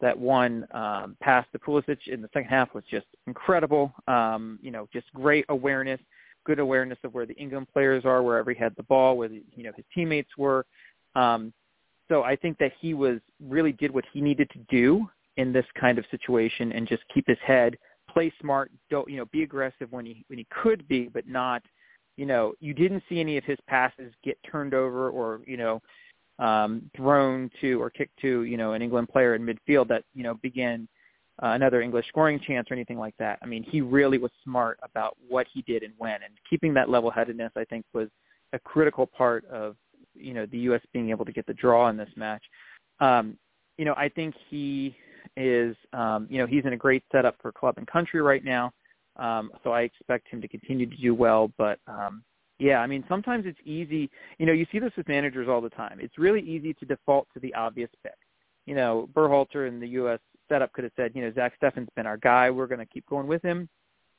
D: That one um, pass to Pulisic in the second half was just incredible. Um, you know, just great awareness, good awareness of where the England players are, wherever he had the ball, where the, you know his teammates were. Um, so I think that he was really did what he needed to do in this kind of situation and just keep his head, play smart, don't you know, be aggressive when he when he could be, but not you know, you didn't see any of his passes get turned over or, you know, um, thrown to or kicked to, you know, an England player in midfield that, you know, began uh, another English scoring chance or anything like that. I mean, he really was smart about what he did and when, and keeping that level-headedness, I think, was a critical part of, you know, the U.S. being able to get the draw in this match. Um, you know, I think he is, um, you know, he's in a great setup for club and country right now. Um, so I expect him to continue to do well. But um, yeah, I mean, sometimes it's easy. You know, you see this with managers all the time. It's really easy to default to the obvious pick. You know, Berhalter in the U.S. setup could have said, you know, Zach Steffen's been our guy. We're going to keep going with him.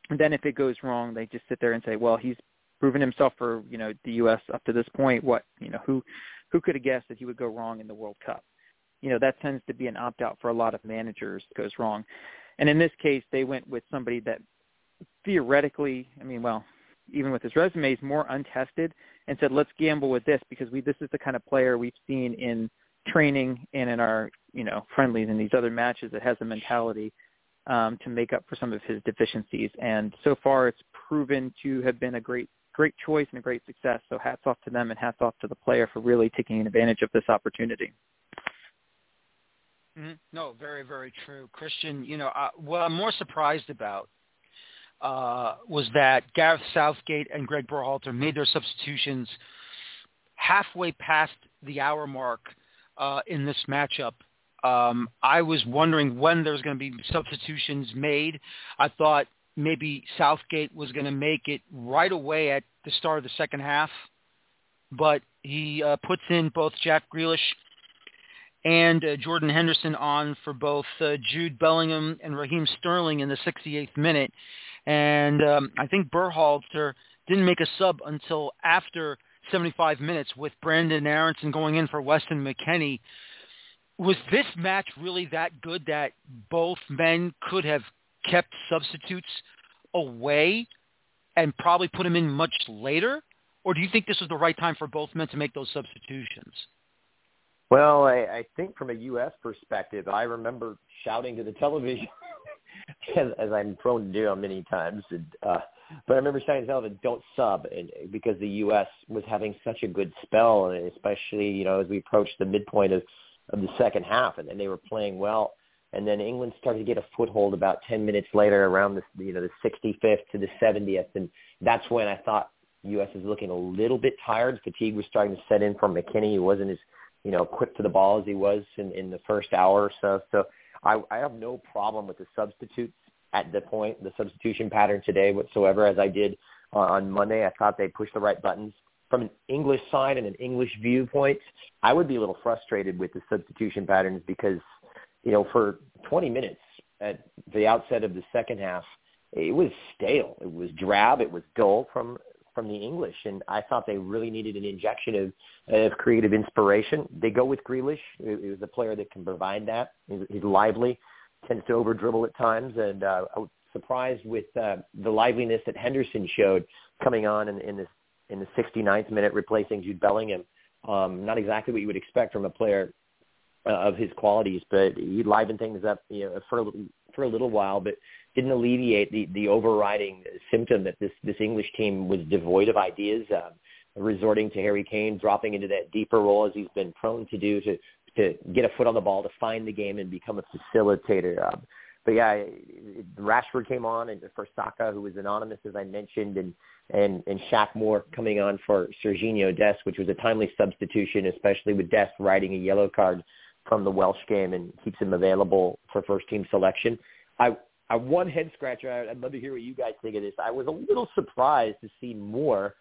D: And then if it goes wrong, they just sit there and say, well, he's proven himself for you know the U.S. up to this point. What you know, who who could have guessed that he would go wrong in the World Cup? You know, that tends to be an opt out for a lot of managers. Goes wrong, and in this case, they went with somebody that theoretically, I mean, well, even with his resume, is more untested, and said, let's gamble with this because we this is the kind of player we've seen in training and in our you know friendlies and these other matches that has a mentality um, to make up for some of his deficiencies. And so far, it's proven to have been a great great choice and a great success. So hats off to them and hats off to the player for really taking advantage of this opportunity.
B: Mm-hmm. No, very, very true. Christian, you know, uh, what I'm more surprised about uh, was that Gareth Southgate and Greg Berhalter made their substitutions halfway past the hour mark uh, in this matchup. Um, I was wondering when there was going to be substitutions made. I thought maybe Southgate was going to make it right away at the start of the second half, but he uh, puts in both Jack Grealish and uh, Jordan Henderson on for both uh, Jude Bellingham and Raheem Sterling in the 68th minute. And um, I think Berhalter didn't make a sub until after 75 minutes with Brenden Aaronson going in for Weston McKennie. Was this match really that good that both men could have kept substitutes away and probably put him in much later? Or do you think this was the right time for both men to make those substitutions?
C: Well, I, I think from a U.S. perspective, I remember shouting to the television as, as I'm prone to do many times. And, uh, but I remember saying to television, "Don't sub," and because the U.S. was having such a good spell, and especially you know as we approached the midpoint of of the second half, and, and they were playing well. And then England started to get a foothold about 10 minutes later, around the you know the 65th to the 70th, and that's when I thought U.S. was looking a little bit tired. Fatigue was starting to set in for McKennie. He wasn't as you know quick to the ball as he was in, in the first hour or so. So I, I have no problem with the substitutes at the point, the substitution pattern today whatsoever, as I did on Monday. I thought they pushed the right buttons. From an English side and an English viewpoint, I would be a little frustrated with the substitution patterns because, you know, for 20 minutes at the outset of the second half, it was stale. It was drab. It was dull from from the English, and I thought they really needed an injection of, of creative inspiration. They go with Grealish. He was a player that can provide that. He's, he's lively, tends to over dribble at times, and uh, I was surprised with uh, the liveliness that Henderson showed coming on in, in this in the 69th minute, replacing Jude Bellingham. Um, not exactly what you would expect from a player uh, of his qualities, but he livened things up you know, for a little, for a little while, but didn't alleviate the the overriding symptom that this this English team was devoid of ideas, uh, resorting to Harry Kane dropping into that deeper role as he's been prone to do to to get a foot on the ball, to find the game and become a facilitator. Um, but yeah, Rashford came on and for Saka, who was anonymous as I mentioned, and and and Shaq Moore coming on for Sergiño Dest, which was a timely substitution, especially with Dest riding a yellow card from the Welsh game and keeps him available for first team selection. I I one head scratcher. I'd love to hear what you guys think of this. I was a little surprised to see Moore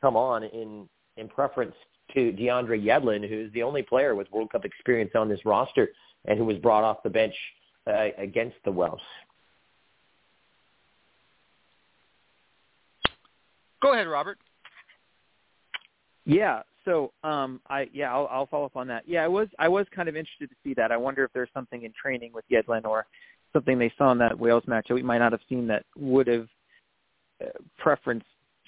C: come on in in preference to DeAndre Yedlin, who's the only player with World Cup experience on this roster and who was brought off the bench uh, against the Welsh.
B: Go ahead, Robert.
D: Yeah. So, um, I yeah, I'll, I'll follow up on that. Yeah, I was I was kind of interested to see that. I wonder if there's something in training with Yedlin or something they saw in that Wales match that we might not have seen that would have uh, preferenced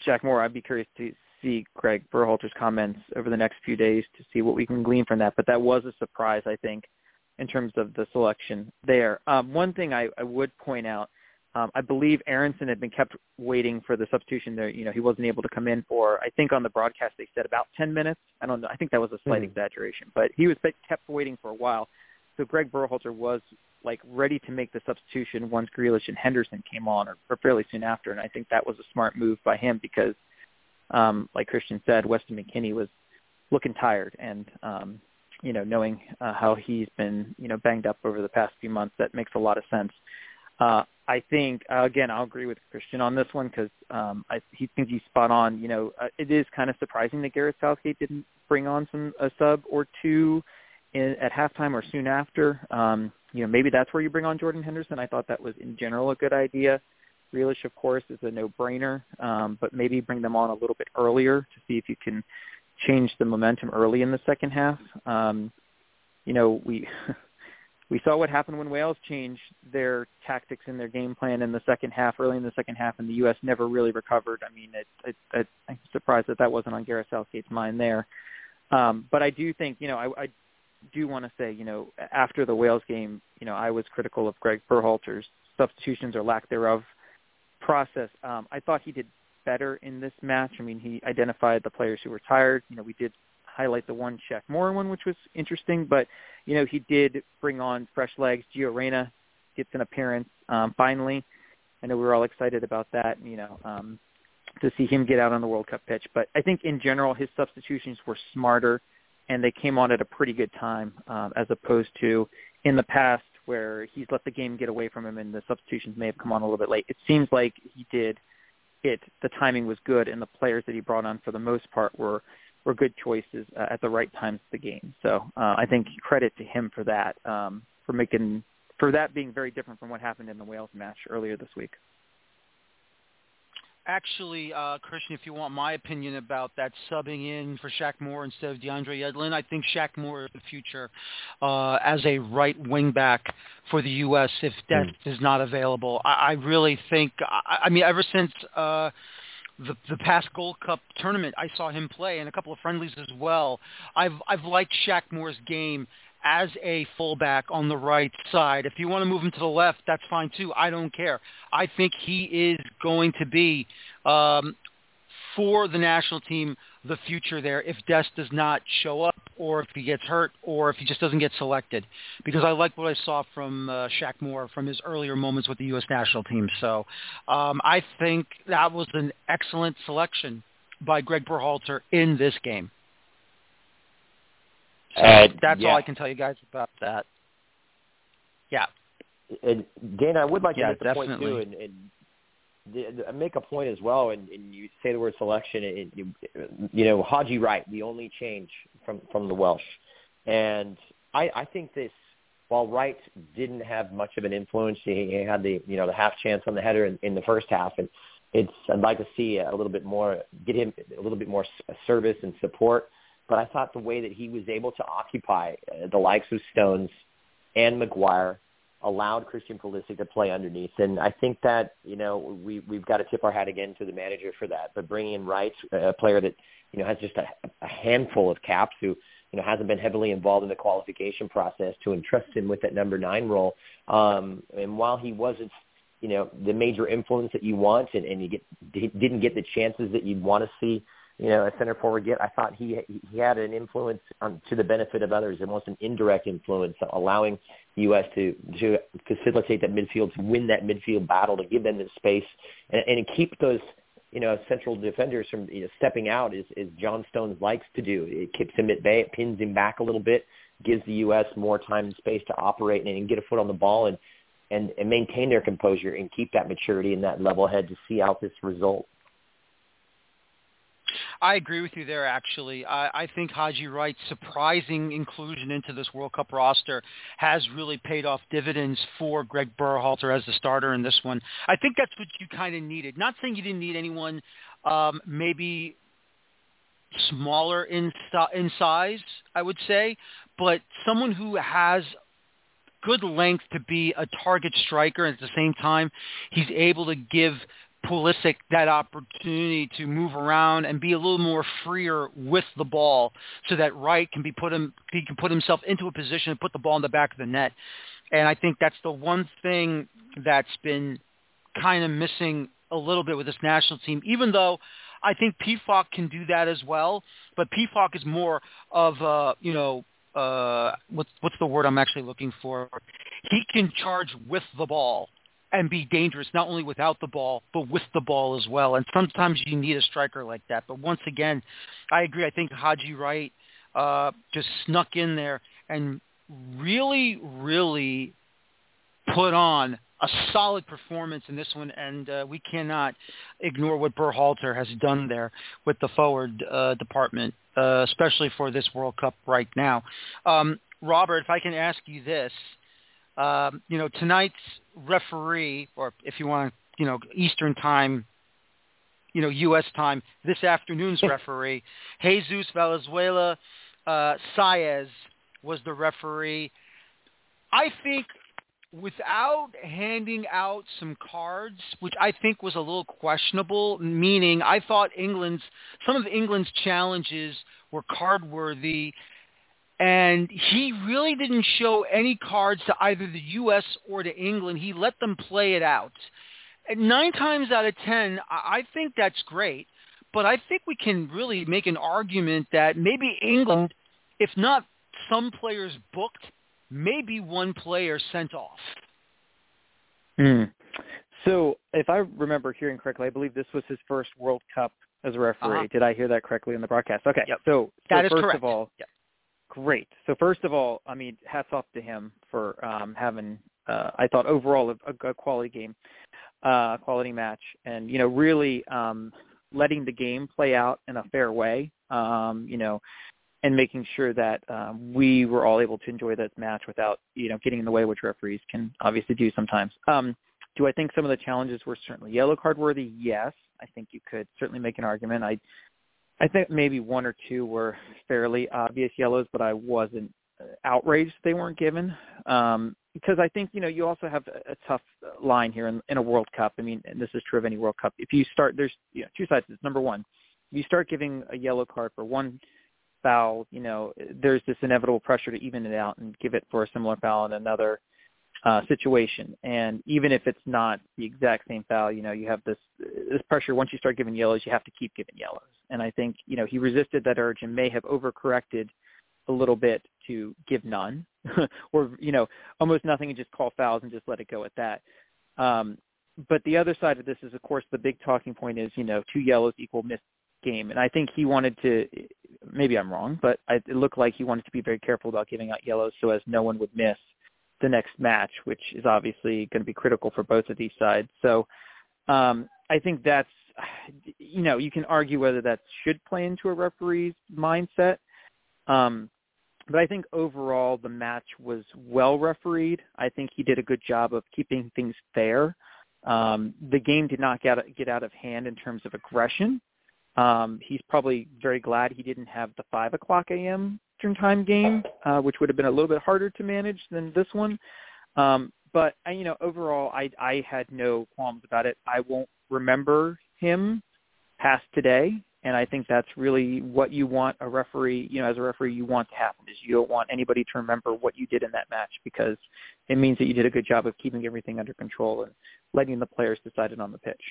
D: Shaq Moore. I'd be curious to see Greg Berhalter's comments over the next few days to see what we can glean from that. But that was a surprise, I think, in terms of the selection there. Um, one thing I, I would point out, Um, I believe Aaronson had been kept waiting for the substitution there. You know, he wasn't able to come in for, I think on the broadcast they said about 10 minutes. I don't know. I think that was a slight mm-hmm. exaggeration, but he was kept waiting for a while. So Greg Berhalter was like ready to make the substitution once Grealish and Henderson came on or, or fairly soon after. And I think that was a smart move by him because, um, like Christian said, Weston McKennie was looking tired and, um, you know, knowing uh, how he's been, you know, banged up over the past few months, that makes a lot of sense. Uh, I think uh, again, I'll agree with Christian on this one because um, I he thinks he's spot on. You know, uh, it is kind of surprising that Gareth Southgate didn't bring on some a sub or two in, at halftime or soon after. Um, you know, maybe that's where you bring on Jordan Henderson. I thought that was in general a good idea. Grealish, of course, is a no-brainer, um, but maybe bring them on a little bit earlier to see if you can change the momentum early in the second half. Um, you know, we we saw what happened when Wales changed their tactics and their game plan in the second half, early in the second half, and the U.S. never really recovered. I mean, it, it, it, I'm surprised that that wasn't on Gareth Southgate's mind there. Um, but I do think, you know, I, I do want to say, you know, after the Wales game, you know, I was critical of Greg Berhalter's substitutions or lack thereof process. Um, I thought he did better in this match. I mean, he identified the players who were tired. You know, we did highlight the one Shaq Moore one, which was interesting, but you know, he did bring on fresh legs. Gio Reyna gets an appearance um, finally. I know we were all excited about that. You know, um, to see him get out on the World Cup pitch. But I think in general, his substitutions were smarter, and they came on at a pretty good time, um, as opposed to in the past where he's let the game get away from him, and the substitutions may have come on a little bit late. It seems like he did it. The timing was good, and the players that he brought on for the most part were were good choices uh, at the right times of the game. So uh, I think credit to him for that, um, for making for that being very different from what happened in the Wales match earlier this week.
B: Actually, uh, Christian, if you want my opinion about that subbing in for Shaq Moore instead of DeAndre Yedlin, I think Shaq Moore is the future uh, as a right wing back for the U.S. if that mm. is not available. I, I really think, I, I mean, ever since uh, the the past Gold Cup tournament, I saw him play and a couple of friendlies as well. I've I've liked Shaq Moore's game as a fullback on the right side. If you want to move him to the left, that's fine too. I don't care. I think he is going to be um, for the national team the future there if Des does not show up or if he gets hurt or if he just doesn't get selected. Because I like what I saw from uh, Shaq Moore from his earlier moments with the U.S. national team. So um, I think that was an excellent selection by Greg Berhalter in this game. So uh, that's yeah. all I can tell you guys about that. Yeah.
C: And Dana, I would like
B: yeah,
C: to make
B: the
C: point too, and, and make a point as well, and, and you say the word selection, and you, you know Haji Wright, the only change from from the Welsh, and I, I think this. While Wright didn't have much of an influence, he, he had the you know the half chance on the header in, in the first half, and it's I'd like to see a little bit more, get him a little bit more service and support. But I thought the way that he was able to occupy uh, the likes of Stones and Maguire allowed Christian Pulisic to play underneath. And I think that, you know, we, we've got to tip our hat again to the manager for that. But bringing in Wright, a player that, you know, has just a, a handful of caps who, you know, hasn't been heavily involved in the qualification process to entrust him with that number nine role. Um, and while he wasn't, you know, the major influence that you want and, and you get, didn't get the chances that you'd want to see you know, a center forward get. I thought he he had an influence um, to the benefit of others, almost an indirect influence, allowing the U.S. to to facilitate that midfield, to win that midfield battle, to give them the space, and, and keep those you know central defenders from you know, stepping out, as, as John Stones likes to do. It keeps him at bay, it pins him back a little bit, gives the U.S. more time and space to operate and, and get a foot on the ball and. And, and maintain their composure and keep that maturity and that level head to see out this result.
B: I agree with you there. Actually, I, I think Haji Wright's surprising inclusion into this World Cup roster has really paid off dividends for Greg Berhalter as the starter in this one. I think that's what you kind of needed. Not saying you didn't need anyone, um, maybe smaller in in size, I would say, but someone who has good length to be a target striker and at the same time he's able to give Pulisic that opportunity to move around and be a little more freer with the ball so that Wright can be put him he can put himself into a position and put the ball in the back of the net. And I think that's the one thing that's been kind of missing a little bit with this national team, even though I think Pefok can do that as well. But Pefok is more of a, you know, uh, what's what's the word I'm actually looking for? He can charge with the ball and be dangerous not only without the ball but with the ball as well. And sometimes you need a striker like that. But once again, I agree. I think Haji Wright uh, just snuck in there and really, really put on a solid performance in this one, and uh, we cannot ignore what Berhalter has done there with the forward uh, department, uh, especially for this World Cup right now. Um, Robert, if I can ask you this, um, you know, tonight's referee, or if you want to, you know, Eastern time, you know, U.S. time, this afternoon's referee, Jesus Valenzuela uh, Saez was the referee. I think without handing out some cards, which I think was a little questionable, meaning I thought England's some of England's challenges were card worthy and he really didn't show any cards to either the US or to England. He let them play it out. And 9 times out of 10, I think that's great, but I think we can really make an argument that maybe England if not some players booked, maybe one player sent off.
D: Hmm. So if I remember hearing correctly, I believe this was his first World Cup as a referee.
B: Uh-huh.
D: Did I hear that correctly in the broadcast? Okay.
B: Yep.
D: So,
B: that
D: so
B: is
D: first
B: correct.
D: of all,
B: yep.
D: Great. So first of all, I mean, hats off to him for um, having, uh, I thought overall a, a quality game, uh, quality match, and you know really um, letting the game play out in a fair way. Um, you know, and making sure that um, we were all able to enjoy that match without, you know, getting in the way, which referees can obviously do sometimes. Um, do I think some of the challenges were certainly yellow card worthy? Yes, I think you could certainly make an argument. I, I think maybe one or two were fairly obvious yellows, but I wasn't outraged they weren't given um, because I think you know you also have a, a tough line here in, in a World Cup. I mean, and this is true of any World Cup. If you start, there's you know, two sides this. Number one, you start giving a yellow card for one foul, you know, there's this inevitable pressure to even it out and give it for a similar foul in another uh, situation. And even if it's not the exact same foul, you know, you have this this pressure. Once you start giving yellows, you have to keep giving yellows. And I think you know he resisted that urge and may have overcorrected a little bit to give none, or you know, almost nothing and just call fouls and just let it go at that. Um, but the other side of this is, of course, the big talking point is, you know, two yellows equal missed game. And I think he wanted to, maybe I'm wrong, but it looked like he wanted to be very careful about giving out yellows so as no one would miss the next match, which is obviously going to be critical for both of these sides. So um, I think that's, you know, you can argue whether that should play into a referee's mindset. Um, but I think overall the match was well refereed. I think he did a good job of keeping things fair. Um, the game did not get, get out of hand in terms of aggression. Um, he's probably very glad he didn't have the 5 o'clock a.m. Eastern time game, uh, which would have been a little bit harder to manage than this one. Um, but uh, you know, overall, I I had no qualms about it. I won't remember him past today, and I think that's really what you want a referee. You know, as a referee, you want to happen is you don't want anybody to remember what you did in that match because it means that you did a good job of keeping everything under control and letting the players decide it on the pitch.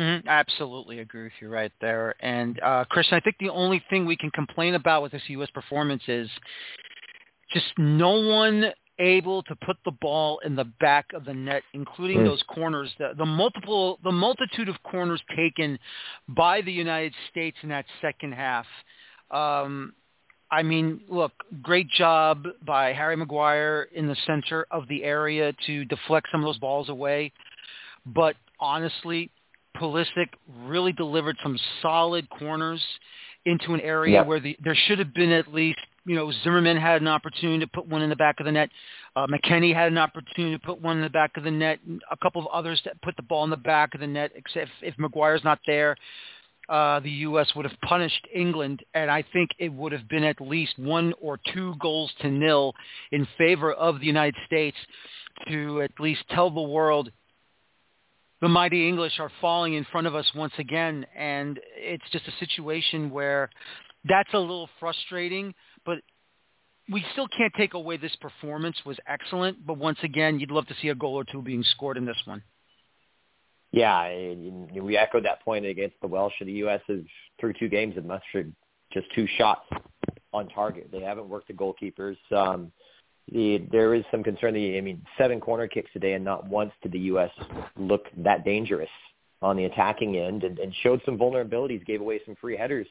B: Mm-hmm. I absolutely agree with you right there. And uh, Christian, I think the only thing we can complain about with this U.S. performance is just no one able to put the ball in the back of the net, including mm. those corners. The, the multiple, the multitude of corners taken by the United States in that second half. Um, I mean, look, great job by Harry Maguire in the center of the area to deflect some of those balls away. But honestly, Pulisic really delivered some solid corners into an area
C: yep.
B: where the, there should have been at least, you know, Zimmerman had an opportunity to put one in the back of the net. Uh, McKennie had an opportunity to put one in the back of the net. A couple of others that put the ball in the back of the net, except if, if Maguire's not there. Uh, the U.S. would have punished England, and I think it would have been at least one or two goals to nil in favor of the United States to at least tell the world the mighty English are falling in front of us once again, and it's just a situation where that's a little frustrating, but we still can't take away this performance was excellent, but once again, you'd love to see a goal or two being scored in this one.
C: Yeah, we echoed that point against the Welsh. The U.S. is through two games have mustered just two shots on target. They haven't worked the goalkeepers. Um, the, there is some concern. That, I mean, seven corner kicks today, and not once did the U.S. look that dangerous on the attacking end, and, and showed some vulnerabilities. Gave away some free headers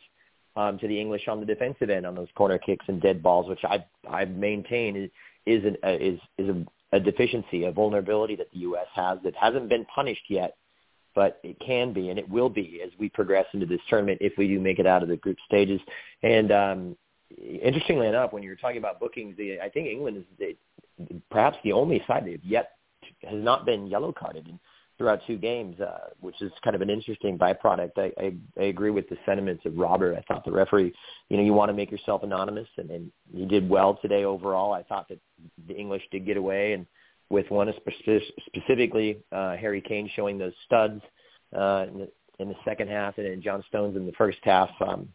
C: um, to the English on the defensive end on those corner kicks and dead balls, which I I maintain is is an, uh, is is a, a deficiency, a vulnerability that the U.S. has that hasn't been punished yet, but it can be and it will be as we progress into this tournament if we do make it out of the group stages. And um, interestingly enough, when you're talking about bookings, the, I think England is the, perhaps the only side that yet has not been yellow carded throughout two games, uh, which is kind of an interesting byproduct. I, I, I agree with the sentiments of Robert. I thought the referee, you know, you want to make yourself anonymous, and, and he did well today overall. I thought that the English did get away, and with one specifically uh, Harry Kane showing those studs uh, in, the, in the second half, and then John Stones in the first half. Um,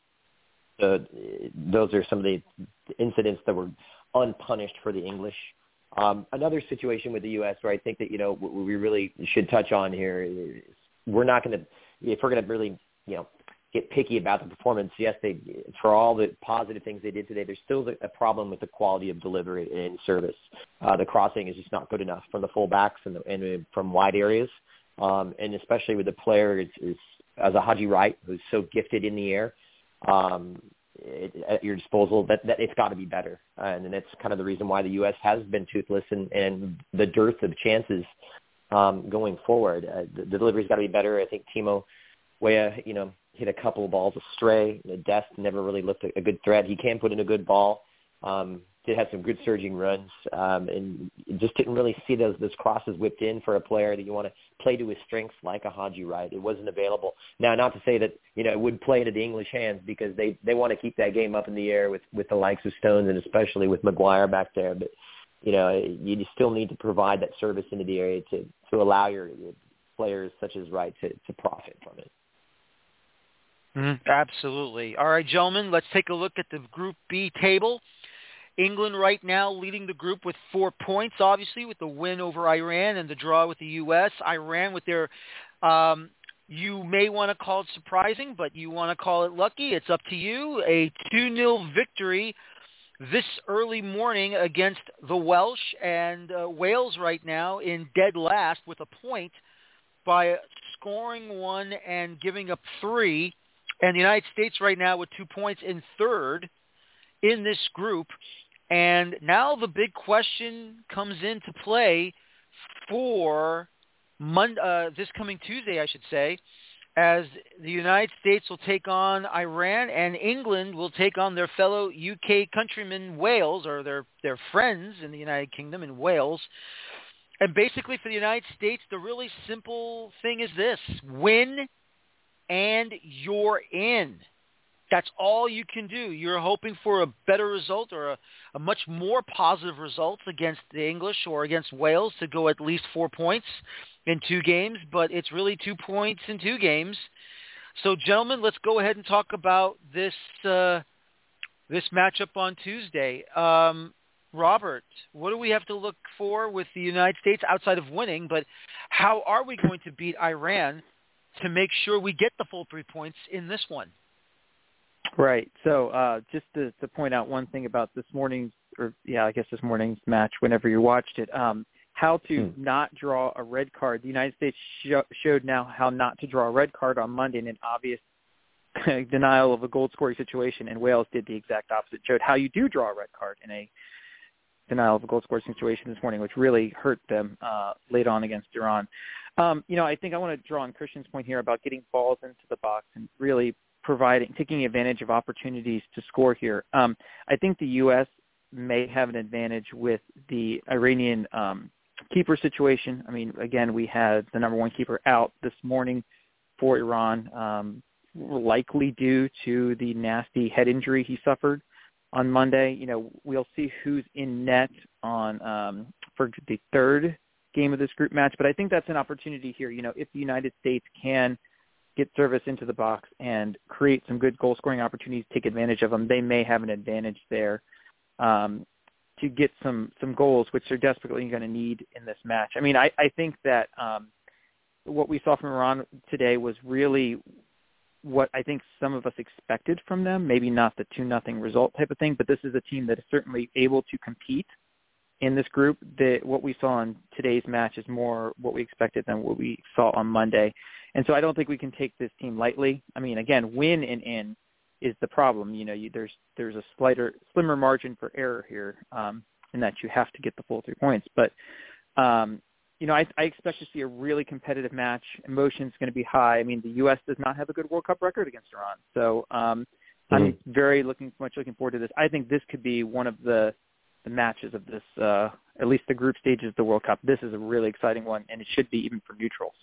C: the, those are some of the incidents that were unpunished for the English. Um, another situation with the U.S. where I think that you know we really should touch on here is we're not going to if we're going to really you know get picky about the performance. Yes, they for all the positive things they did today, there's still a problem with the quality of delivery and service. Uh, the crossing is just not good enough from the fullbacks and, the, and from wide areas, um, and especially with the player is as a Haji Wright who's so gifted in the air um, it, at your disposal, that, that it's got to be better. Uh, and that's kind of the reason why the U.S. has been toothless and, and the dearth of chances um, going forward. Uh, the, the delivery's got to be better. I think Timo Weah, you know, hit a couple of balls astray. Dest never really looked a, a good threat. He can put in a good ball. Um, did have some good surging runs, um, and just didn't really see those those crosses whipped in for a player that you want to play to his strengths like a Haji Wright. It wasn't available. Now, not to say that you know it would play into the English hands because they they want to keep that game up in the air with with the likes of Stones and especially with Maguire back there. But you know you still need to provide that service into the area to to allow your, your players such as Wright to to profit from it.
B: Mm, absolutely. All right, gentlemen, let's take a look at the Group B table. England right now leading the group with four points, obviously, with the win over Iran and the draw with the U.S. Iran with their, um, you may want to call it surprising, but you want to call it lucky. It's up to you. A 2-0 victory this early morning against the Welsh and uh, Wales right now in dead last with a point by scoring one and giving up three. And the United States right now with two points in third in this group. And now the big question comes into play for Monday, uh, this coming Tuesday, I should say, as the United States will take on Iran and England will take on their fellow UK countrymen Wales or their their friends in the United Kingdom in Wales. And basically for the United States, the really simple thing is this: win and you're in. That's all you can do. You're hoping for a better result or a, a much more positive result against the English or against Wales to go at least four points in two games, but it's really two points in two games. So, gentlemen, let's go ahead and talk about this uh, this matchup on Tuesday. Um, Robert, what do we have to look for with the United States outside of winning? But how are we going to beat Iran to make sure we get the full three points in this one?
D: Right. So uh, just to, to point out one thing about this morning's, or yeah, I guess this morning's match, whenever you watched it, um, how to hmm. not draw a red card. The United States sh- showed now how not to draw a red card on Monday in an obvious denial of a goal scoring situation, and Wales did the exact opposite. Showed how you do draw a red card in a denial of a goal scoring situation this morning, which really hurt them uh, late on against Iran. Um, you know, I think I want to draw on Christian's point here about getting balls into the box and really providing, taking advantage of opportunities to score here. Um, I think the U.S. may have an advantage with the Iranian um, keeper situation. I mean, again, we had the number one keeper out this morning for Iran, um, likely due to the nasty head injury he suffered on Monday. You know, we'll see who's in net on um, for the third game of this group match, but I think that's an opportunity here. You know, if the United States can – get service into the box and create some good goal scoring opportunities, take advantage of them, they may have an advantage there um, to get some some goals, which they're desperately going to need in this match. I mean, I, I think that um, what we saw from Iran today was really what I think some of us expected from them. Maybe not the two nothing result type of thing, but this is a team that is certainly able to compete in this group. That what we saw in today's match is more what we expected than what we saw on Monday, and so I don't think we can take this team lightly. I mean, again, win and in is the problem. You know, you, there's there's a slighter slimmer margin for error here, um, in that you have to get the full three points, but um, you know, I, I expect to see a really competitive match. Emotion's going to be high. I mean, the U.S. does not have a good World Cup record against Iran, so um, mm-hmm. I'm very looking much looking forward to this. I think this could be one of the the matches of this, uh, at least the group stages of the World Cup. This is a really exciting one, and it should be even for neutrals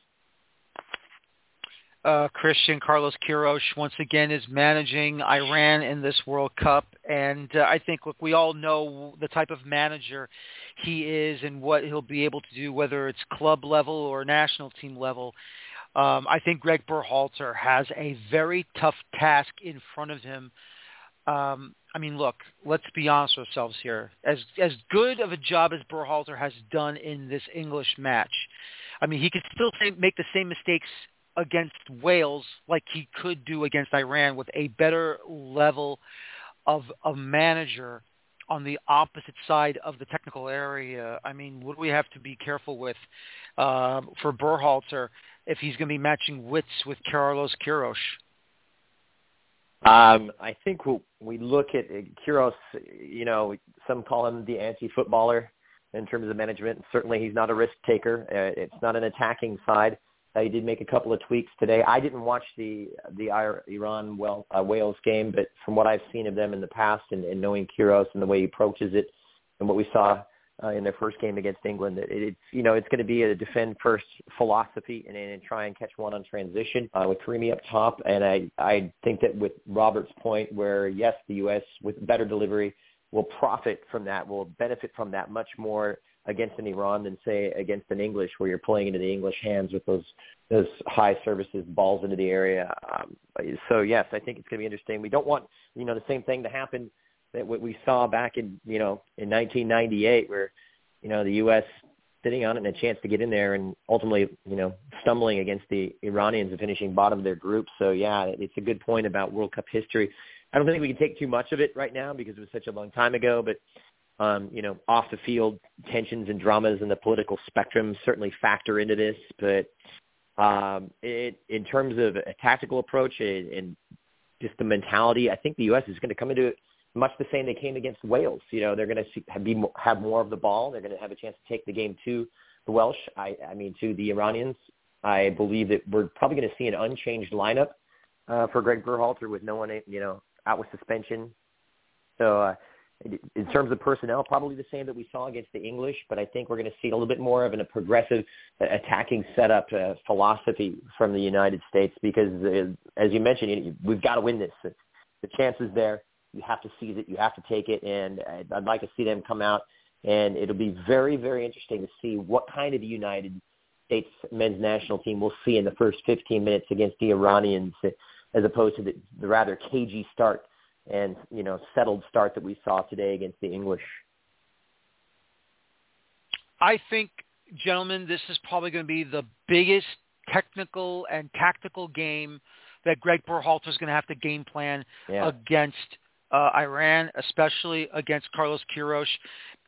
B: uh, Christian Carlos Queiroz once again is managing Iran in this World Cup, and uh, I think look, we all know the type of manager he is and what he'll be able to do, whether it's club level or national team level. Um, I think Greg Berhalter has a very tough task in front of him. Um, I mean, look, let's be honest with ourselves here. As as good of a job as Berhalter has done in this English match, I mean, he could still make the same mistakes against Wales like he could do against Iran with a better level of a manager on the opposite side of the technical area. I mean, what do we have to be careful with uh, for Berhalter if he's going to be matching wits with Carlos Queiroz?
C: Um, I think we look at Queiroz, you know, some call him the anti-footballer in terms of management. Certainly he's not a risk taker. Uh, it's not an attacking side. Uh, he did make a couple of tweaks today. I didn't watch the the Iran well, uh, Wales game, but from what I've seen of them in the past and, and knowing Queiroz and the way he approaches it, and what we saw uh, in their first game against England, it, it's you know it's going to be a defend first philosophy and, and try and catch one on transition uh, with Karimi up top. And I I think that with Robert's point, where yes, the U.S. with better delivery will profit from that, will benefit from that much more against an Iran than say against an English, where you're playing into the English hands with those those high services, balls into the area. Um, so yes, I think it's going to be interesting. We don't want you know the same thing to happen that what we saw back in you know in 1998, where you know the U.S. sitting on it and a chance to get in there and ultimately you know stumbling against the Iranians and finishing bottom of their group. So yeah, it's a good point about World Cup history. I don't think we can take too much of it right now because it was such a long time ago, but um, you know, off the field tensions and dramas in the political spectrum certainly factor into this. But um, it, in terms of a tactical approach and, and just the mentality, I think the U.S. is going to come into it much the same they came against Wales. You know, they're going to be have more of the ball. They're going to have a chance to take the game to the Welsh. I, I mean, to the Iranians. I believe that we're probably going to see an unchanged lineup uh, for Greg Berhalter with no one, you know, out with suspension. So uh, in terms of personnel, probably the same that we saw against the English, but I think we're going to see a little bit more of a progressive uh, attacking setup uh, philosophy from the United States because, uh, as you mentioned, we've got to win this. The chance is there. You have to seize it. You have to take it, and I'd, I'd like to see them come out. And it'll be very, very interesting to see what kind of United States men's national team we'll see in the first 15 minutes against the Iranians, as opposed to the, the rather cagey start and you know settled start that we saw today against the English.
B: I think, gentlemen, this is probably going to be the biggest technical and tactical game that Greg Berhalter is going to have to game plan yeah. against uh, Iran, especially against Carlos Queiroz.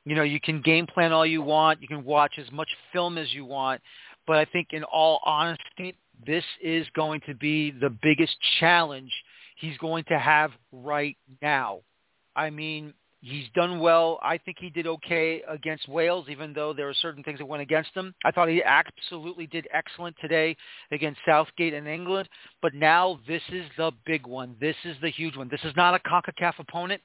B: You know, you can game plan all you want, you can watch as much film as you want, but I think in all honesty, this is going to be the biggest challenge he's going to have right now. I mean, he's done well. I think he did okay against Wales, even though there are certain things that went against him. I thought he absolutely did excellent today against Southgate and England. But now this is the big one. This is the huge one. This is not a CONCACAF opponent.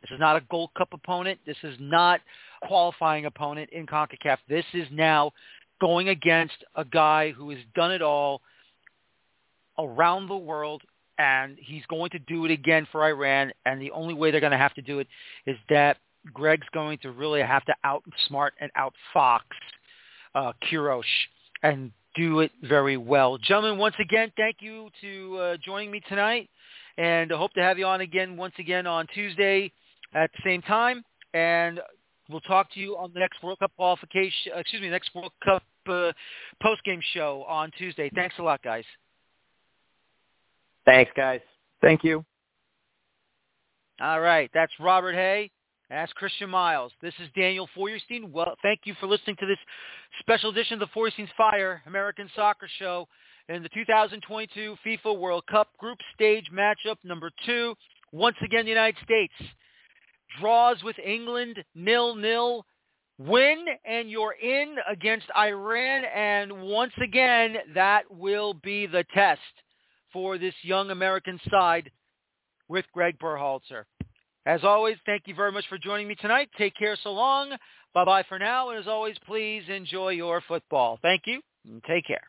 B: This is not a Gold Cup opponent. This is not qualifying opponent in CONCACAF. This is now going against a guy who has done it all around the world and he's going to do it again for Iran. And the only way they're going to have to do it is that Greg's going to really have to outsmart and outfox uh, Queiroz and do it very well. Gentlemen, once again, thank you to uh, joining me tonight, and I hope to have you on again once again on Tuesday at the same time. And we'll talk to you on the next World Cup qualification. Excuse me, next World Cup uh, post-game show on Tuesday. Thanks a lot, guys.
C: Thanks, guys.
D: Thank you.
B: All right. That's Robert Hay. That's Christian Miles. This is Daniel Feuerstein. Well, thank you for listening to this special edition of the Feuerstein's Fire American Soccer Show in the 2022 FIFA World Cup Group Stage matchup number two. Once again, the United States draws with England nil-nil. Win and you're in against Iran. And once again, that will be the test for this young American side with Greg Berhalter. As always, thank you very much for joining me tonight. Take care so long. Bye-bye for now. And as always, please enjoy your football. Thank you and take care.